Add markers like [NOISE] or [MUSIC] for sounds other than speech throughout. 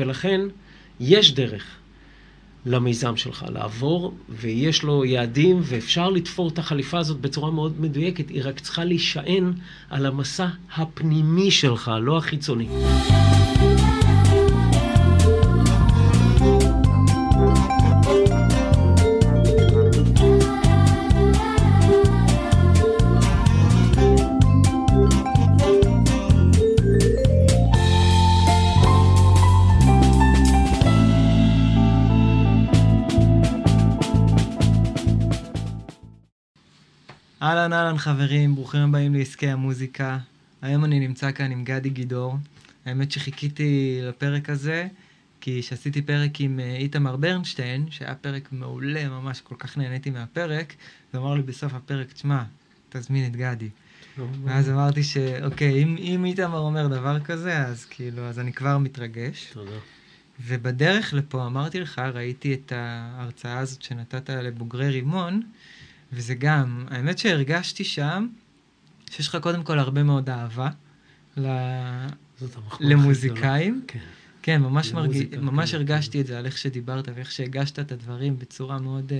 ולכן יש דרך למיזם שלך לעבור, ויש לו יעדים, ואפשר לתפור את החליפה הזאת בצורה מאוד מדויקת, היא רק צריכה להישען על המסע הפנימי שלך, לא החיצוני. אהלן אהלן חברים, ברוכים הבאים לעסקי המוזיקה. היום אני נמצא כאן עם גדי גידור. האמת שחיכיתי לפרק הזה, כי כשעשיתי פרק עם אה, איתמר ברנשטיין, שהיה פרק מעולה, ממש כל כך נהניתי מהפרק, הוא אמר לי בסוף הפרק, תשמע, תזמין את גדי. ואז אמרתי שאוקיי, אם, אם איתמר אומר דבר כזה, אז כאילו, אז אני כבר מתרגש. תודה. ובדרך לפה אמרתי לך, ראיתי את ההרצאה הזאת שנתת לבוגרי רימון, וזה גם, האמת שהרגשתי שם, שיש לך קודם כל הרבה מאוד אהבה ל... למוזיקאים. כן. כן, ממש, מרג... למוזיקה, ממש כן, הרגשתי כן. את זה על איך שדיברת ואיך שהגשת את הדברים בצורה מאוד uh,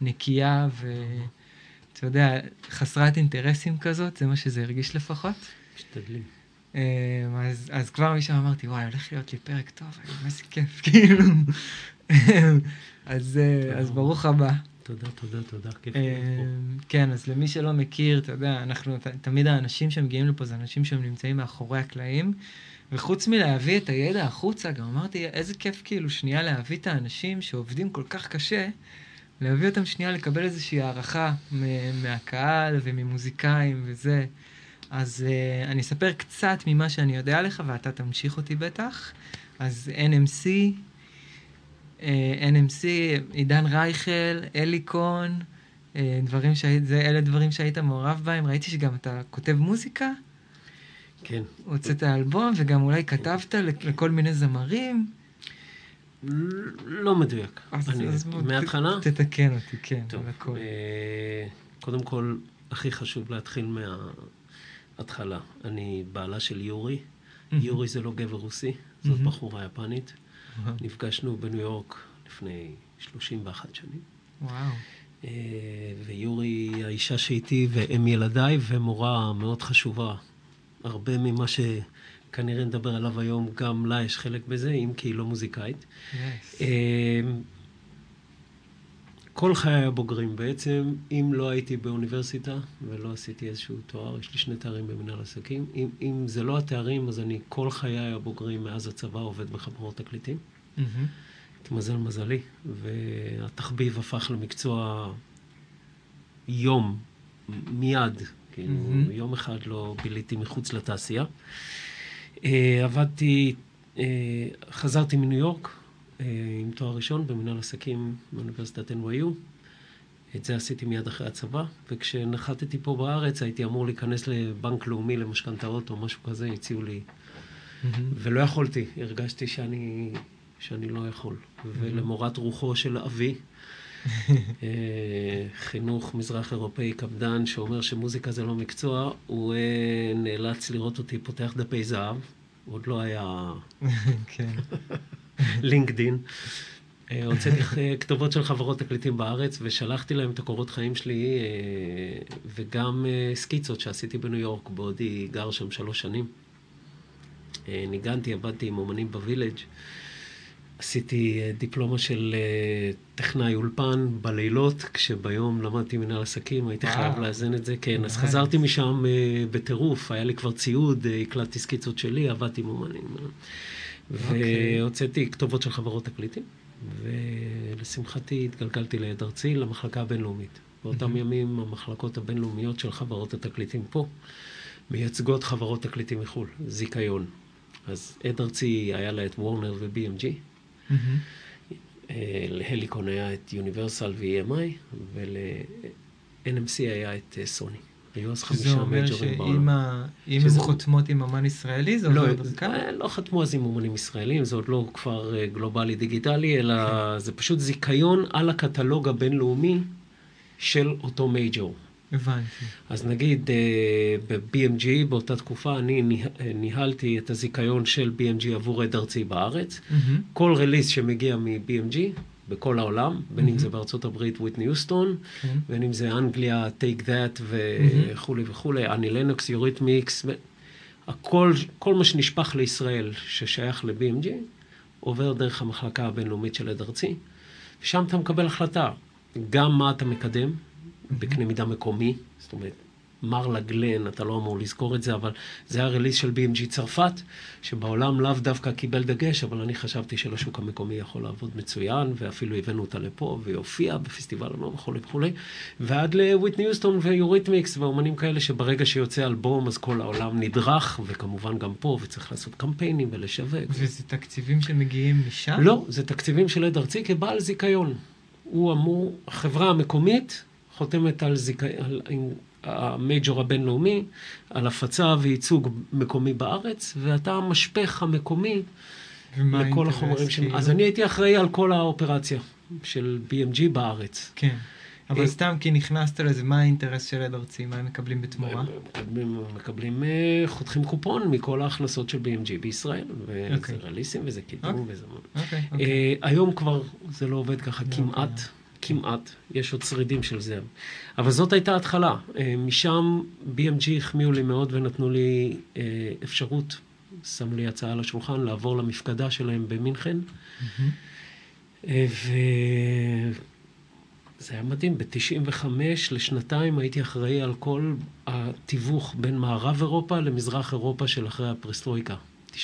נקייה ואתה יודע, חסרת אינטרסים כזאת, זה מה שזה הרגיש לפחות. משתדלים. Um, אז, אז כבר משם אמרתי, וואי, הולך להיות לי פרק טוב, איזה כיף, [LAUGHS] כאילו. אז, uh, אז ברוך הבא. תודה, תודה, תודה. כיף אה, להיות פה. כן, אז למי שלא מכיר, אתה יודע, אנחנו, תמיד האנשים שמגיעים לפה זה אנשים שהם נמצאים מאחורי הקלעים, וחוץ מלהביא את הידע החוצה, גם אמרתי, איזה כיף כאילו שנייה להביא את האנשים שעובדים כל כך קשה, להביא אותם שנייה לקבל איזושהי הערכה מהקהל וממוזיקאים וזה. אז uh, אני אספר קצת ממה שאני יודע לך, ואתה תמשיך אותי בטח. אז NMC, NMC, עידן רייכל, אלי כהן, אה, דברים שהיית, זה, אלה דברים שהיית מעורב בהם. ראיתי שגם אתה כותב מוזיקה, כן. הוצאת אלבום, וגם אולי כתבת לכ- לכל מיני זמרים. לא מדויק. אז, אני- אז בוא, מההתחלה? ת, תתקן אותי, כן, טוב, על הכל. אה, קודם כל, הכי חשוב להתחיל מההתחלה. אני בעלה של יורי. יורי זה לא גבר רוסי, זאת. בחורה יפנית. נפגשנו בניו יורק לפני 31 שנים. וואו. אה, ויורי היא האישה שאיתי ואם ילדיי ומורה מאוד חשובה. הרבה ממה שכנראה נדבר עליו היום, גם לה יש חלק בזה, אם כי היא לא מוזיקאית. Yes. אה, כל חיי הבוגרים בעצם, אם לא הייתי באוניברסיטה ולא עשיתי איזשהו תואר, יש לי שני תארים במנהל עסקים, אם, אם זה לא התארים, אז אני כל חיי הבוגרים מאז הצבא עובד בחברות תקליטים. התמזל מזלי, והתחביב הפך למקצוע יום, מיד. כאילו, מהמם. יום אחד לא ביליתי מחוץ לתעשייה. אה, עבדתי, אה, חזרתי מניו יורק אה, עם תואר ראשון במנהל עסקים באוניברסיטת NYU. את זה עשיתי מיד אחרי הצבא, וכשנחתתי פה בארץ הייתי אמור להיכנס לבנק לאומי למשכנתאות או משהו כזה, הציעו לי מהמם. ולא יכולתי, הרגשתי שאני, שאני לא יכול. ולמורת רוחו של אבי, [LAUGHS] אה, חינוך מזרח אירופאי קפדן, שאומר שמוזיקה זה לא מקצוע, הוא אה, נאלץ לראות אותי פותח דפי זהב, עוד לא היה [LAUGHS] כן. לינקדין. אה, הוצאתי כתובות של חברות תקליטים בארץ, ושלחתי להם את הקורות חיים שלי, וגם סקיצות שעשיתי בניו יורק, בעודי גר שם שלוש שנים. ניגנתי, עבדתי עם אומנים בווילג'. עשיתי אה, דיפלומה של אה, טכנאי אולפן בלילות, כשביום למדתי מנהל עסקים, הייתי וואו. חייב לאזן את זה, כן. אז. חזרתי משם אה, בטירוף, היה לי כבר ציוד, הקלטתי סקיצות שלי, עבדתי עם אומנים. אוקיי. והוצאתי כתובות של חברות תקליטים, ולשמחתי התגלגלתי לעד ארצי למחלקה הבינלאומית. באותם מהמם. ימים המחלקות הבינלאומיות של חברות התקליטים פה מייצגות חברות תקליטים מחו"ל, זיכיון. אז עד ארצי היה לה את וורנר ו-BMG, אה, להליקון היה את יוניברסל ו-EMI, ול-NMC היה את אה, סוני. היו אז חמישה מייג'ורים בעולם. אם הן חותמות עם אמן ישראלי, זה לא, עובר דרכם? אה, לא חתמו אז עם אומנים ישראלים, זה עוד לא אה, גלובלי דיגיטלי, אלא כן. זה פשוט זיכיון על הקטלוג הבינלאומי של אותו מייג'ור. הבנתי. אז נגיד ב-BMG באותה תקופה אני ניהלתי את הזיכיון של BMG עבור עד ארצי בארץ. מהמם. כל רליס שמגיע מ-BMG בכל העולם, בין אם מהמם. זה בארצות הברית וויטני יוסטון, כן. בין אם זה אנגליה, טייק דאט וכולי וכולי, אני לנוקס, יורית מיקס, הכל, כל מה שנשפך לישראל ששייך ל-BMG, עובר דרך המחלקה הבינלאומית של עד ארצי, ושם אתה מקבל החלטה, גם מה אתה מקדם, בקנה מידה מקומי, זאת אומרת, מרלה גלן, אתה לא אמור לזכור את זה, אבל זה היה רליס של BMG צרפת, שבעולם לאו דווקא קיבל דגש, אבל אני חשבתי שלשוק המקומי יכול לעבוד מצוין, ואפילו הבאנו אותה לפה, והיא הופיעה בפסטיבל הנוער וכולי וכולי, ועד לוויטני יוסטון ויוריתמיקס ואומנים כאלה שברגע שיוצא אלבום אז כל העולם נדרך, וכמובן גם פה, וצריך לעשות קמפיינים ולשווק. וזה תקציבים שמגיעים משם? לא, זה תקציבים של עד ארצי כבעל זיכיון. הוא אמור, החברה המקומית חותמת על המייג'ור הבינלאומי, על הפצה וייצוג מקומי בארץ, ואתה המשפך המקומי לכל החומרים של... כאילו? אז אני הייתי אחראי על כל האופרציה של BMG בארץ. כן. אבל אה, סתם כי נכנסת לזה, מה האינטרס של עד ארצי? מה הם מקבלים בתמורה? מקבלים, מקבלים, אה, חותכים קופון מכל ההכנסות של BMG בישראל, וזה אוקיי. רליסים וזה קידום אוקיי. וזה... אוקיי, אוקיי. אה, היום כבר זה לא עובד ככה, לא, כמעט, כן. כמעט, יש עוד שרידים של זה. אבל זאת הייתה ההתחלה. אה, משם BMG החמיאו לי מאוד ונתנו לי אה, אפשרות, שמו לי הצעה על השולחן, לעבור למפקדה שלהם במינכן. מהמם. אה, וזה היה מדהים, ב-95 לשנתיים הייתי אחראי על כל התיווך בין מערב אירופה למזרח אירופה של אחרי הפרסטרויקה. 95-6.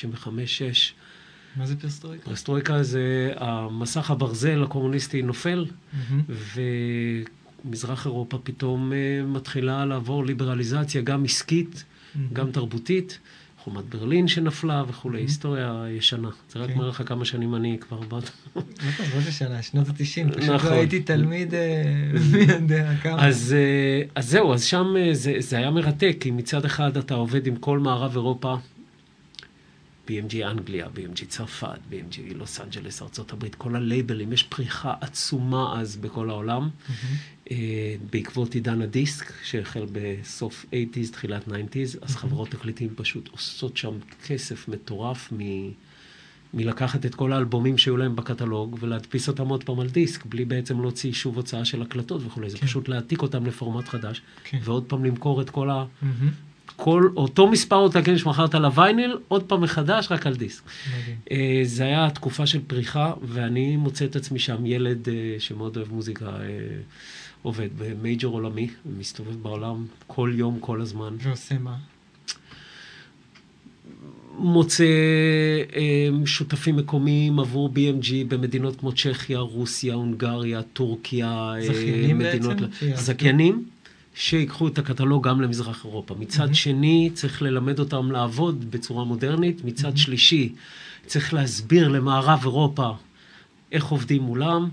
מה זה פרסטרויקה? פרסטרויקה זה המסך הברזל הקומוניסטי נופל, מהמם. ומזרח אירופה פתאום אה, מתחילה לעבור ליברליזציה, גם עסקית, מהמם. גם תרבותית. חומת ברלין שנפלה וכולי, מהמם. היסטוריה ישנה. זה רק כן. מראה לך כמה שנים אני כבר בת... לא טוב, לא שנה, שנות ה-90. פשוט נכון. לא הייתי תלמיד, אה, מי יודע כמה. אז, אה, אז זהו, אז שם זה, זה היה מרתק, כי מצד אחד אתה עובד עם כל מערב אירופה, BMG אנגליה, BMG צרפת, BMG לוס אנג'לס, ארה"ב, כל הלייבלים, יש פריחה עצומה אז בכל העולם, מהמם. אה, בעקבות עידן הדיסק, שהחל בסוף 80's, תחילת 90's, אז חברות תקליטים פשוט עושות שם כסף מטורף מ... מלקחת את כל האלבומים שהיו להם בקטלוג ולהדפיס אותם עוד פעם על דיסק, בלי בעצם להוציא שוב הוצאה של הקלטות וכולי. זה כן. פשוט להעתיק אותם לפורמט חדש, כן. ועוד פעם למכור את כל ה... מהמם. כל אותו מספר עותקים שמכרת על הווייניל, עוד פעם מחדש, רק על דיסק. מדהים. אה, זה היה תקופה של פריחה, ואני מוצא את עצמי שם ילד אה, שמאוד אוהב מוזיקה, אה, עובד במייג'ור עולמי, מסתובב בעולם כל יום, כל הזמן. ועושה מה? מוצא שותפים מקומיים עבור BMG במדינות כמו צ'כיה, רוסיה, הונגריה, טורקיה. זכיינים מדינות- בעצם? זכיינים שיקחו את הקטלוג גם למזרח אירופה. מצד מהמם. שני, צריך ללמד אותם לעבוד בצורה מודרנית. מצד מהמם. שלישי, צריך להסביר למערב אירופה איך עובדים מולם.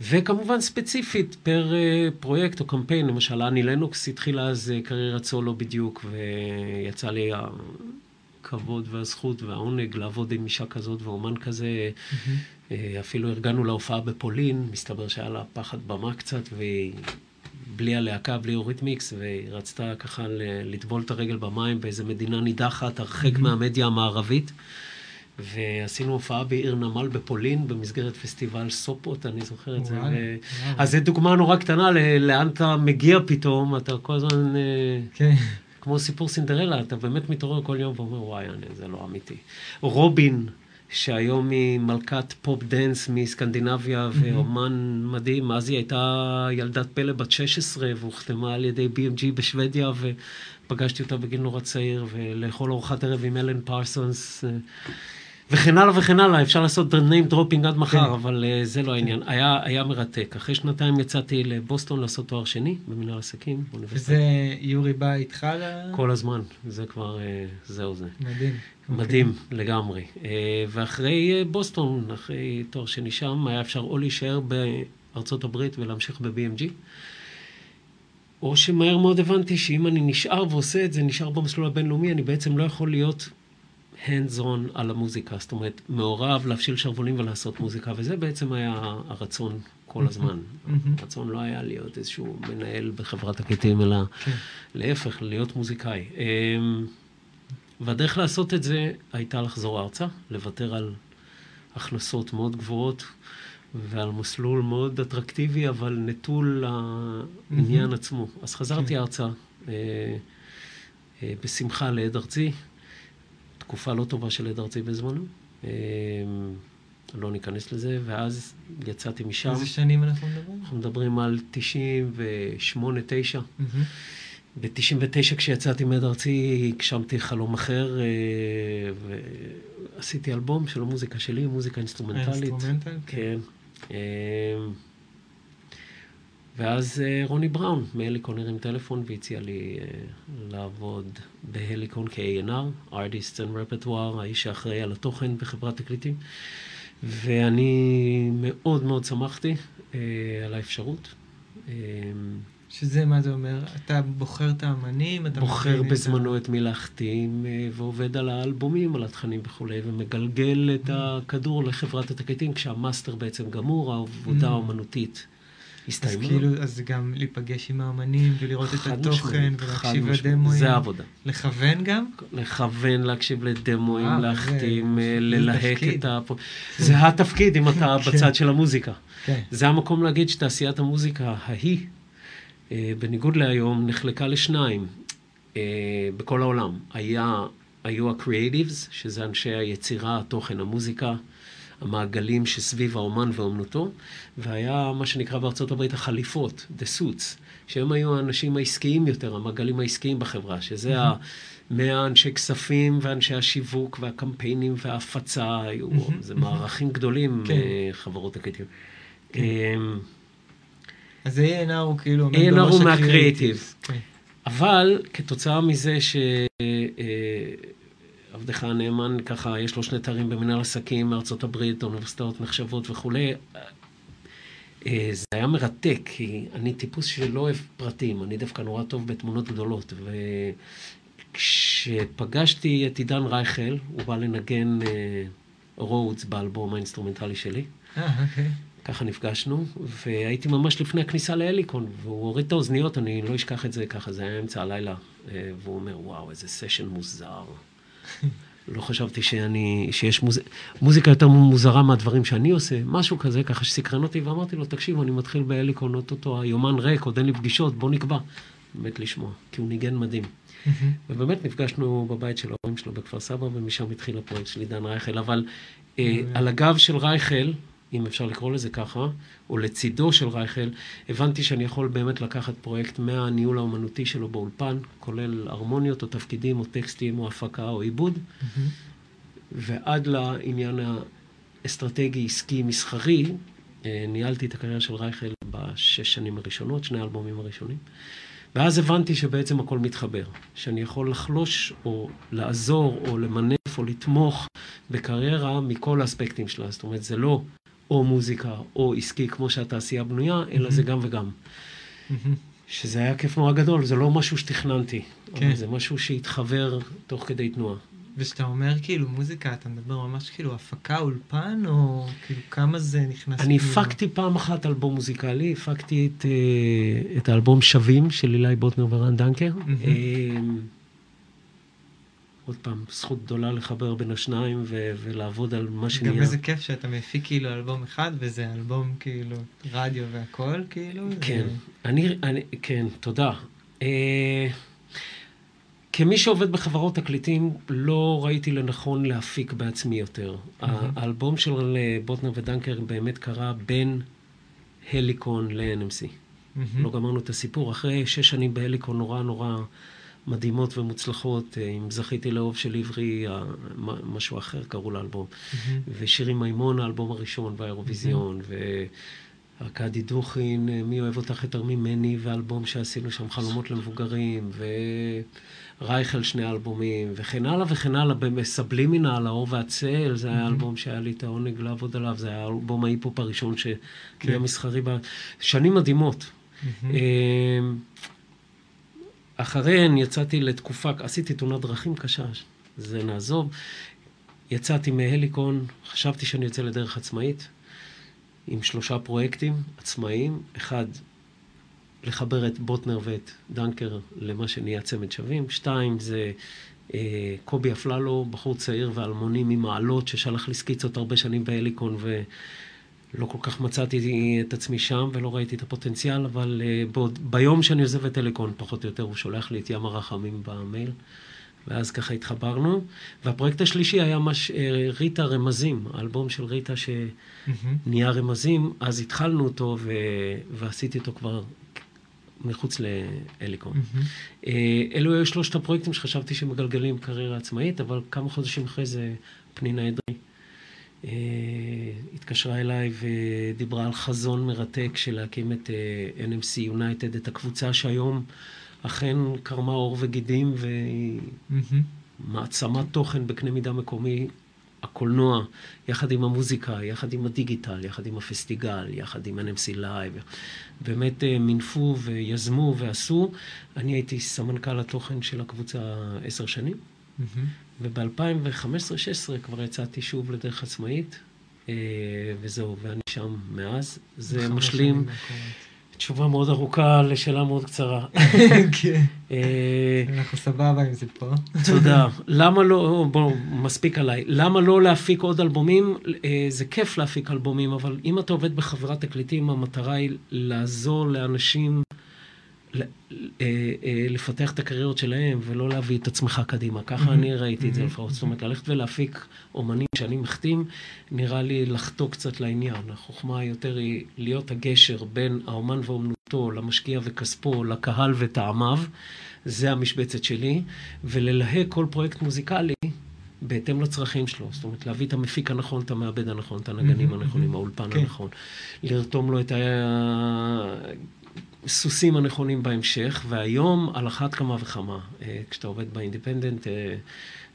וכמובן ספציפית פר אה, פרויקט או קמפיין, למשל אני לנוקס התחילה אז אה, קריירת סולו בדיוק, ויצא לי הכבוד והזכות והעונג לעבוד עם אישה כזאת ואומן כזה. מהמם. אה, אפילו ארגנו לה הופעה בפולין, מסתבר שהיה לה פחד במה קצת, והיא בלי הלהקה, בלי אורית מיקס, והיא רצתה ככה לטבול את הרגל במים באיזה מדינה נידחת, הרחק Mhm. מהמדיה המערבית. ועשינו הופעה בעיר נמל בפולין, במסגרת פסטיבל סופוט, אני זוכר את זה. ו... אז זו דוגמה נורא קטנה לאן אתה מגיע פתאום, אתה כל הזמן, אה, כן. כמו סיפור סינדרלה, אתה באמת מתעורר כל יום ואומר, וואי, אני, זה לא אמיתי. רובין, שהיום היא מלכת פופ דנס מסקנדינביה, ואומן מדהים, אז היא הייתה ילדת פלא בת 16, והוחתמה על ידי BMG בשוודיה, ופגשתי אותה בגיל נורא צעיר, ולאכול ארוחת ערב עם אלן פרסונס. אה, וכן הלאה וכן הלאה, אפשר לעשות name dropping עד מחר, כן. אבל uh, זה לא העניין. היה, היה מרתק. אחרי שנתיים יצאתי לבוסטון לעשות תואר שני במנהל עסקים, באוניברסיטה. וזה יורי בא איתך ל... כל הזמן, זה כבר, אה, זהו זה. מדהים. מדהים לגמרי. אה, ואחרי אה, בוסטון, אחרי תואר שני שם, היה אפשר או להישאר בארצות הברית ולהמשיך ב-BMG, או שמהר מאוד הבנתי שאם אני נשאר ועושה את זה, נשאר במסלול הבינלאומי, אני בעצם לא יכול להיות hands on על המוזיקה. זאת אומרת, מעורב, להפשיל שרוולים ולעשות מוזיקה, וזה בעצם היה הרצון כל הזמן. הרצון לא היה להיות איזשהו מנהל בחברת תקליטים, אלא כן. להפך, להיות מוזיקאי. והדרך לעשות את זה הייתה לחזור ארצה, לוותר על הכנסות מאוד גבוהות ועל מסלול מאוד אטרקטיבי, אבל נטול לעניין עצמו. אז חזרתי כן. ארצה אה, אה, בשמחה לעד ארצי, תקופה לא טובה של עד ארצי בזמנו. אה, לא ניכנס לזה, ואז יצאתי משם. איזה שנים אנחנו מדברים? אנחנו מדברים על 98, 9. מהמם. ב-99 כשיצאתי מעד ארצי הגשמתי חלום אחר אה, ועשיתי אלבום של המוזיקה שלי, מוזיקה אינסטרומנטלית. האינסטרומנטל? כן. אה, ואז אה, רוני בראון מהליקון הרים טלפון והציע לי לעבוד בהליקון כ-A&R, Artists and Repertoire, האיש שאחראי על התוכן בחברת תקליטים. ואני מאוד מאוד שמחתי על האפשרות. אה, שזה, מה זה אומר? אתה בוחר את האמנים, אתה בוחר מבין את בזמנו את מי להחתים, אה, ועובד על האלבומים, על התכנים וכולי, ומגלגל את הכדור לחברת התקליטים, כשהמאסטר בעצם גמור, העבודה Mm. האומנותית אז הסתיימה. כאילו, אז גם להיפגש עם האמנים ולראות את התוכן ולהקשיב. לדמוים. זה העבודה. לכוון גם? לכוון, להקשיב לדמוים, וואו, להחתים, אה, ללהק. את ה... זה התפקיד אם אתה [LAUGHS] כן. בצד של המוזיקה. כן. זה המקום להגיד שתעשיית המוזיקה ההיא, אה, בניגוד להיום, נחלקה לשניים אה, בכל העולם. היה, היו ה-creatives, שזה אנשי היצירה, התוכן, המוזיקה, המעגלים שסביב האומן ואומנותו, והיה מה שנקרא בארצות הברית החליפות, the suits, שהם היו האנשים העסקיים יותר, המעגלים העסקיים בחברה, שזה ה... מהאנשי כספים ואנשי השיווק והקמפיינים וההפצה, היו, זה מערכים גדולים, כן. אה, חברות תקליטים. אמ, אז A&R הוא כאילו... עומד בראש הוא. מהקריאיטיב. כן. אבל כתוצאה מזה שעבדך הנאמן, ככה, יש לו שני תארים במנהל עסקים מארצות הברית, אוניברסיטאות נחשבות וכולי, אה, זה היה מרתק, כי אני טיפוס שלא אוהב פרטים, אני דווקא נורא טוב בתמונות גדולות. וכשפגשתי את עידן רייכל, הוא בא לנגן Rhodes באלבום האינסטרומנטלי שלי. אה, אוקיי. ככה נפגשנו, והייתי ממש לפני הכניסה להליקון, והוא הוריד את האוזניות, אני לא אשכח את זה ככה, זה היה אמצע הלילה, אה, והוא אומר, וואו, איזה סשן מוזר. [LAUGHS] לא חשבתי שאני, שיש מוז... מוזיקה יותר מוזרה מהדברים שאני עושה, משהו כזה, ככה שסקרן אותי, ואמרתי לו, תקשיב, אני מתחיל בהליקון, אוטוטו, היומן ריק, עוד אין לי פגישות, בוא נקבע. באמת לשמוע, כי הוא ניגן מדהים. [LAUGHS] ובאמת נפגשנו בבית של ההורים שלו בכפר סבא, ומשם התחיל הפרויקט של עידן רייכל. אבל אה, על הגב של רייכל, אם אפשר לקרוא לזה ככה, או לצידו של רייכל, הבנתי שאני יכול באמת לקחת פרויקט מהניהול האומנותי שלו באולפן, כולל הרמוניות או תפקידים או טקסטים או הפקה או עיבוד, מהמם. ועד לעניין האסטרטגי, עסקי, מסחרי, אה, ניהלתי את הקריירה של רייכל בשש שנים הראשונות, שני האלבומים הראשונים. ואז הבנתי שבעצם הכל מתחבר, שאני יכול לחלוש או לעזור או למנף או לתמוך בקריירה מכל האספקטים שלה. זאת אומרת, זה לא או מוזיקה או עסקי כמו שהתעשייה בנויה, אלא זה גם וגם. מהמם. שזה היה כיף נורא גדול, זה לא משהו שתכננתי, כן. אבל זה משהו שהתחבר תוך כדי תנועה. וכשאתה אומר כאילו מוזיקה, אתה מדבר ממש כאילו הפקה, אולפן, או כאילו כמה זה נכנס? אני כאילו- הפקתי פעם אחת אלבום מוזיקלי, הפקתי את, אה, את האלבום שווים של אילי בוטנר ורן דנקר. מהמם. עוד פעם, זכות גדולה לחבר בין השניים ו- ולעבוד על מה שנהיה. גם איזה כיף שאתה מפיק כאילו אלבום אחד, וזה אלבום כאילו רדיו והכל, כאילו. כן, זה- אני, אני, כן, תודה. אה, כמי שעובד בחברות תקליטים, לא ראיתי לנכון להפיק בעצמי יותר. מהמם. האלבום של אה, בוטנר ודנקר באמת קרה בין הליקון ל-NMC. מהמם. לא גמרנו את הסיפור. אחרי שש שנים בהליקון נורא נורא מדהימות ומוצלחות, אה, אם זכיתי לאהוב של עברי, אה, משהו אחר קראו לאלבום. מהמם. ושירי מימון, האלבום הראשון והאירוויזיון, וארכדי דוכין, אה, מי אוהב אותך יותר ממני, ואלבום שעשינו שם חלומות למבוגרים, ורייכל שני אלבומים, וכן הלאה וכן הלאה, בסבלימינל, האור והצל, זה היה אלבום שהיה לי את העונג לעבוד עליו, זה היה אלבום ההיפ-הופ הראשון כן. שנהיה מסחרי. שנים מדהימות. מהמם. אחריהן יצאתי לתקופה, עשיתי תאונת דרכים קשה, זה נעזוב. יצאתי מהליקון, חשבתי שאני יוצא לדרך עצמאית. עם שלושה פרויקטים עצמאיים. אחד, לחבר את בוטנר ואת דנקר למה שנהיה צמד שווים. שתיים, זה אה, קובי אפללו, בחור צעיר ואלמוני ממעלות, ששלח לי סקיצות הרבה שנים בהליקון, ולא כל כך מצאתי את עצמי שם ולא ראיתי את הפוטנציאל, אבל אה, בעוד, ביום שאני עוזב את הליקון, פחות או יותר, הוא שולח לי את ים הרחמים במייל. ואז ככה התחברנו. והפרויקט השלישי היה מש... אה, ריטה רמזים, האלבום של ריטה שנהיה רמזים, אז התחלנו אותו ו... ועשיתי אותו כבר מחוץ להליקון. Mm-hmm. אלו היו שלושת הפרויקטים שחשבתי שמגלגלים קריירה עצמאית, אבל כמה חודשים אחרי זה פנינה אדרי התקשרה אליי ודיברה על חזון מרתק של להקים את NMC United, את הקבוצה שהיום אכן קרמה עור וגידים והיא. מעצמת תוכן בקנה מידה מקומי הקולנוע, יחד עם המוזיקה, יחד עם הדיגיטל, יחד עם הפסטיגל, יחד עם NMC Live, באמת אה, מינפו ויזמו ועשו. אני הייתי סמנכ"ל התוכן של הקבוצה עשר שנים, mm-hmm. וב-2015-2016 כבר יצאתי שוב לדרך עצמאית, אה, וזהו, ואני שם מאז. זה משלים... תשובה מאוד ארוכה לשאלה מאוד קצרה. [LAUGHS] כן. אה, אנחנו סבבה עם זה פה. תודה. [LAUGHS] למה לא, בואו, מספיק עליי. למה לא להפיק עוד אלבומים? אה, זה כיף להפיק אלבומים, אבל אם אתה עובד בחברת תקליטים, המטרה היא לעזור לאנשים לפתח את הקריירות שלהם ולא להביא את עצמך קדימה. ככה אני ראיתי את זה לפחות. זאת אומרת, ללכת ולהפיק אומנים שאני מחתים, נראה לי לחטוא קצת לעניין. החוכמה יותר היא להיות הגשר בין האומן ואומנותו למשקיע וכספו, לקהל וטעמיו. זה המשבצת שלי. וללהק כל פרויקט מוזיקלי בהתאם לצרכים שלו. זאת אומרת, להביא את המפיק הנכון, את המעבד הנכון, את הנגנים הנכונים, האולפן כן. הנכון. לרתום לו את ה... הסוסים הנכונים בהמשך, והיום על אחת כמה וכמה, אה, כשאתה עובד באינדיפנדנט, אה,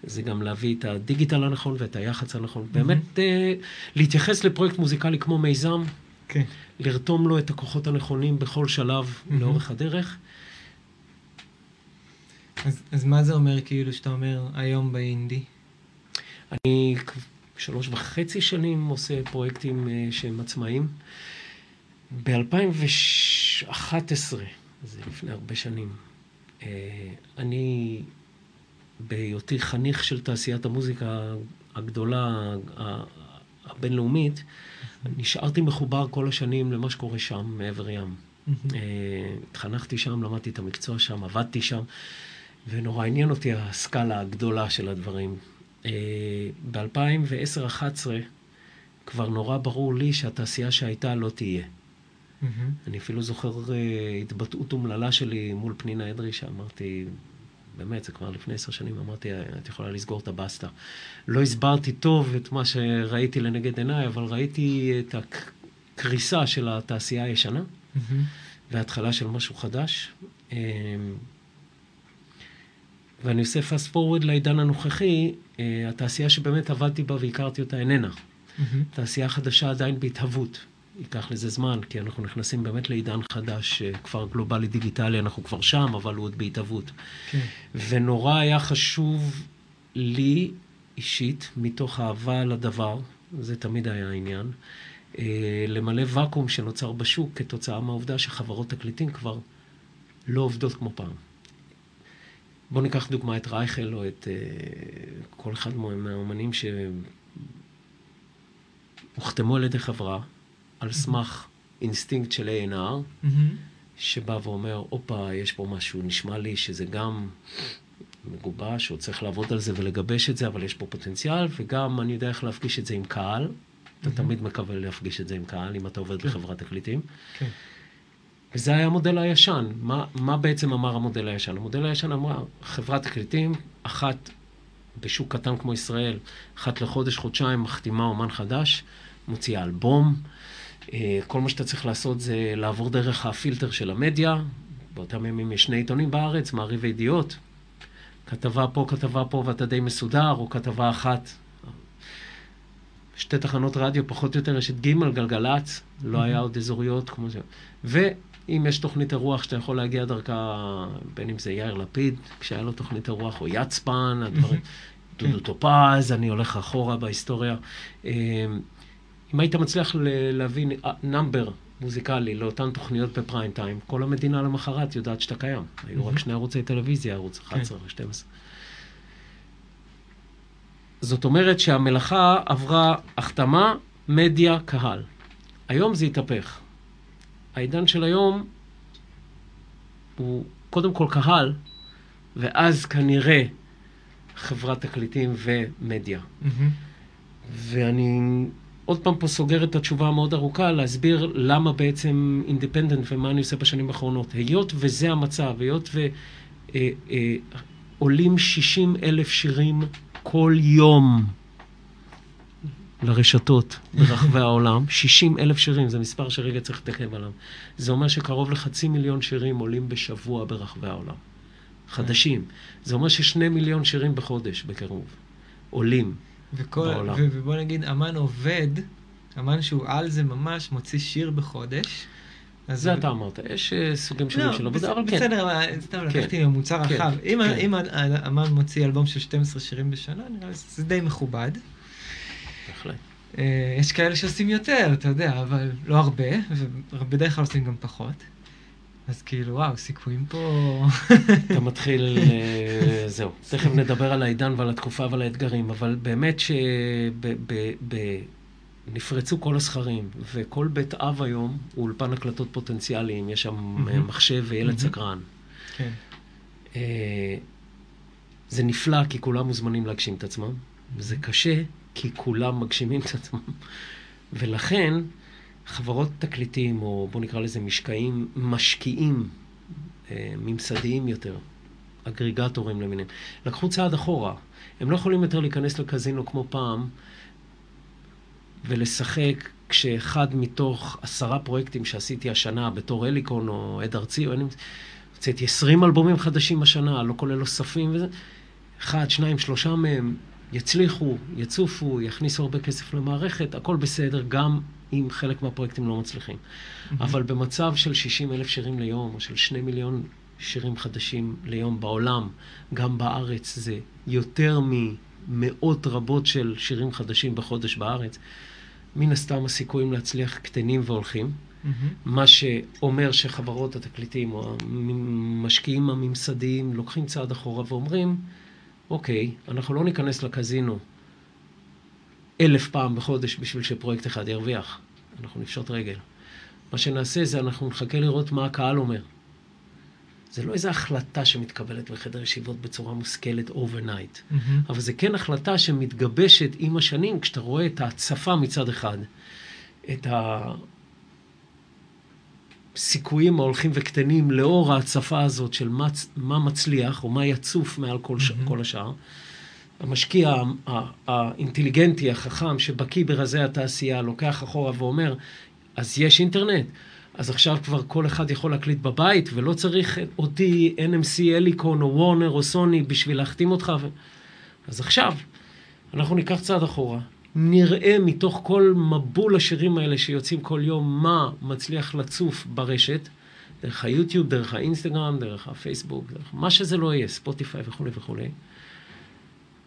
זה גם להביא את הדיגיטל הנכון ואת היח"צ הנכון. Mm-hmm. באמת, אה, להתייחס לפרויקט מוזיקלי כמו מיזם, okay. כן. לרתום לו את הכוחות הנכונים בכל שלב mm-hmm. לאורך הדרך. אז, אז מה זה אומר, כאילו, שאתה אומר היום באינדי? אני שלוש וחצי שנים עושה פרויקטים שהם עצמאיים. ב-2011, זה לפני הרבה שנים, אה, אני, בהיותי חניך של תעשיית המוזיקה הגדולה, הבינלאומית, נשארתי מחובר כל השנים למה שקורה שם, מעבר ים. אה, התחנכתי שם, למדתי את המקצוע שם, עבדתי שם, ונורא עניין אותי הסקאלה הגדולה של הדברים. אה, ב-2010-2011 כבר נורא ברור לי שהתעשייה שהייתה לא תהיה. Mm-hmm. אני אפילו זוכר uh, התבטאות אומללה שלי מול פנינה אדרי, שאמרתי, באמת, זה כבר לפני עשר שנים, אמרתי, את יכולה לסגור את הבסטה. לא הסברתי טוב את מה שראיתי לנגד עיניי, אבל ראיתי את הקריסה של התעשייה הישנה, mm-hmm. והתחלה של משהו חדש. אמ, ואני עושה פאסט פורוורד לעידן הנוכחי, אה, התעשייה שבאמת עבדתי בה והכרתי אותה איננה. Mm-hmm. תעשייה חדשה עדיין בהתהוות. ייקח לזה זמן, כי אנחנו נכנסים באמת לעידן חדש, אה, כפר גלובלי דיגיטלי, אנחנו כבר שם, אבל הוא עוד בהתהוות. כן. ונורא היה חשוב לי אישית, מתוך אהבה לדבר, זה תמיד היה העניין, אה, למלא ואקום שנוצר בשוק כתוצאה מהעובדה שחברות תקליטים כבר לא עובדות כמו פעם. בואו ניקח דוגמא את רייכל או את uh, כל אחד מהאומנים שהוחתמו על ידי חברה, על סמך אינסטינקט של A&R, שבא ואומר, הופה, יש פה משהו, נשמע לי שזה גם מגובש, או צריך לעבוד על זה ולגבש את זה, אבל יש פה פוטנציאל, וגם אני יודע איך להפגיש את זה עם קהל. אתה תמיד מקווה להפגיש את זה עם קהל, אם אתה עובד כן. בחברת תקליטים. כן. וזה היה המודל הישן. מה, מה בעצם אמר המודל הישן? המודל הישן אמר, חברת תקליטים, אחת בשוק קטן כמו ישראל, אחת לחודש, חודשיים, מחתימה אומן חדש, מוציאה אלבום, כל מה שאתה צריך לעשות זה לעבור דרך הפילטר של המדיה. באותם ימים יש שני עיתונים בארץ, מעריב וידיעות. כתבה פה, כתבה פה, ואתה די מסודר, או כתבה אחת. שתי תחנות רדיו, פחות או יותר, יש את ג' גלגלצ, לא היה עוד אזוריות כמו זה. ואם יש תוכנית אירוח שאתה יכול להגיע דרכה, בין אם זה יאיר לפיד, כשהיה לו תוכנית אירוח, או יצפן, הדברים, דודו טופז, אני הולך אחורה בהיסטוריה. אה, אם היית מצליח להביא נאמבר מוזיקלי לאותן תוכניות בפריים טיים, כל המדינה למחרת יודעת שאתה קיים. היו רק שני ערוצי טלוויזיה, ערוץ 11 ו-12. זאת אומרת שהמלאכה עברה החתמה, מדיה, קהל. היום זה התהפך. העידן של היום הוא קודם כל קהל, ואז כנראה חברת תקליטים ומדיה. Mm-hmm. ואני עוד פעם פה סוגר את התשובה המאוד ארוכה, להסביר למה בעצם אינדיפנדנט ומה אני עושה בשנים האחרונות. היות וזה המצב, היות ועולים אה, אה, 60 אלף שירים כל יום לרשתות ברחבי [LAUGHS] העולם, 60 אלף שירים, זה מספר שרגע צריך להתעכב עליו. זה אומר שקרוב לחצי מיליון שירים עולים בשבוע ברחבי העולם. חדשים. זה אומר ששני מיליון שירים בחודש בקירוב עולים. וכל, בעולם. ו- ובוא נגיד, אמן עובד, אמן שהוא על זה ממש, מוציא שיר בחודש. זה. אתה אמרת, יש uh, סוגים שונים לא, של עבודה, אבל כן. בסדר, סתם כן. לקחתי ממוצר כן. רחב. אם, כן. אם אמן מוציא אלבום של 12 שירים בשנה, נראה לי שזה די מכובד. בהחלט. Uh, יש כאלה שעושים יותר, אתה יודע, אבל לא הרבה, ובדרך כלל עושים גם פחות. אז כאילו, וואו, סיכויים פה... אתה מתחיל, אה, זהו. תכף נדבר על העידן ועל התקופה ועל האתגרים, אבל באמת שנפרצו כל הסכרים, וכל בית אב היום הוא אולפן הקלטות פוטנציאליים, יש שם מחשב וילד סקרן. כן. אה, זה נפלא כי כולם מוזמנים להגשים את עצמם, וזה קשה כי כולם מגשימים את עצמם. ולכן, חברות תקליטים, או בואו נקרא לזה משקעים, משקיעים אה, ממסדיים יותר, אגריגטורים למיניהם, לקחו צעד אחורה. הם לא יכולים יותר להיכנס לקזינו כמו פעם ולשחק כשאחד מתוך עשרה פרויקטים שעשיתי השנה בתור אליקון או עד ארצי, או אני הוצאתי עשרים אלבומים חדשים השנה, לא כולל אוספים וזה, אחד, שניים, שלושה מהם יצליחו, יצופו, יכניסו הרבה כסף למערכת, הכל בסדר, גם אם חלק מהפרויקטים לא מצליחים. Mm-hmm. אבל במצב של 60 אלף שירים ליום, או של 2 מיליון שירים חדשים ליום בעולם, גם בארץ זה יותר ממאות רבות של שירים חדשים בחודש בארץ, מן הסתם הסיכויים להצליח קטנים והולכים. Mm-hmm. מה שאומר שחברות התקליטים או המשקיעים הממסדיים לוקחים צעד אחורה ואומרים, אוקיי, אנחנו לא ניכנס לקזינו אלף פעם בחודש בשביל שפרויקט אחד ירוויח. אנחנו נפשוט רגל. מה שנעשה זה אנחנו נחכה לראות מה הקהל אומר. זה לא איזו החלטה שמתקבלת בחדר ישיבות בצורה מושכלת overnight, mm-hmm. אבל זה כן החלטה שמתגבשת עם השנים, כשאתה רואה את ההצפה מצד אחד, את הסיכויים ההולכים וקטנים לאור ההצפה הזאת של מה, מה מצליח או מה יצוף מעל כל, mm-hmm. כל השאר. המשקיע האינטליגנטי, החכם, שבקיא ברזי התעשייה, לוקח אחורה ואומר, אז יש אינטרנט. אז עכשיו כבר כל אחד יכול להקליט בבית, ולא צריך אותי, NMC, אליקון, או וורנר, או סוני, בשביל להחתים אותך. ו... אז עכשיו, אנחנו ניקח צעד אחורה, נראה מתוך כל מבול השירים האלה שיוצאים כל יום, מה מצליח לצוף ברשת, דרך היוטיוב, דרך האינסטגרם, דרך הפייסבוק, דרך מה שזה לא יהיה, ספוטיפיי וכולי וכולי.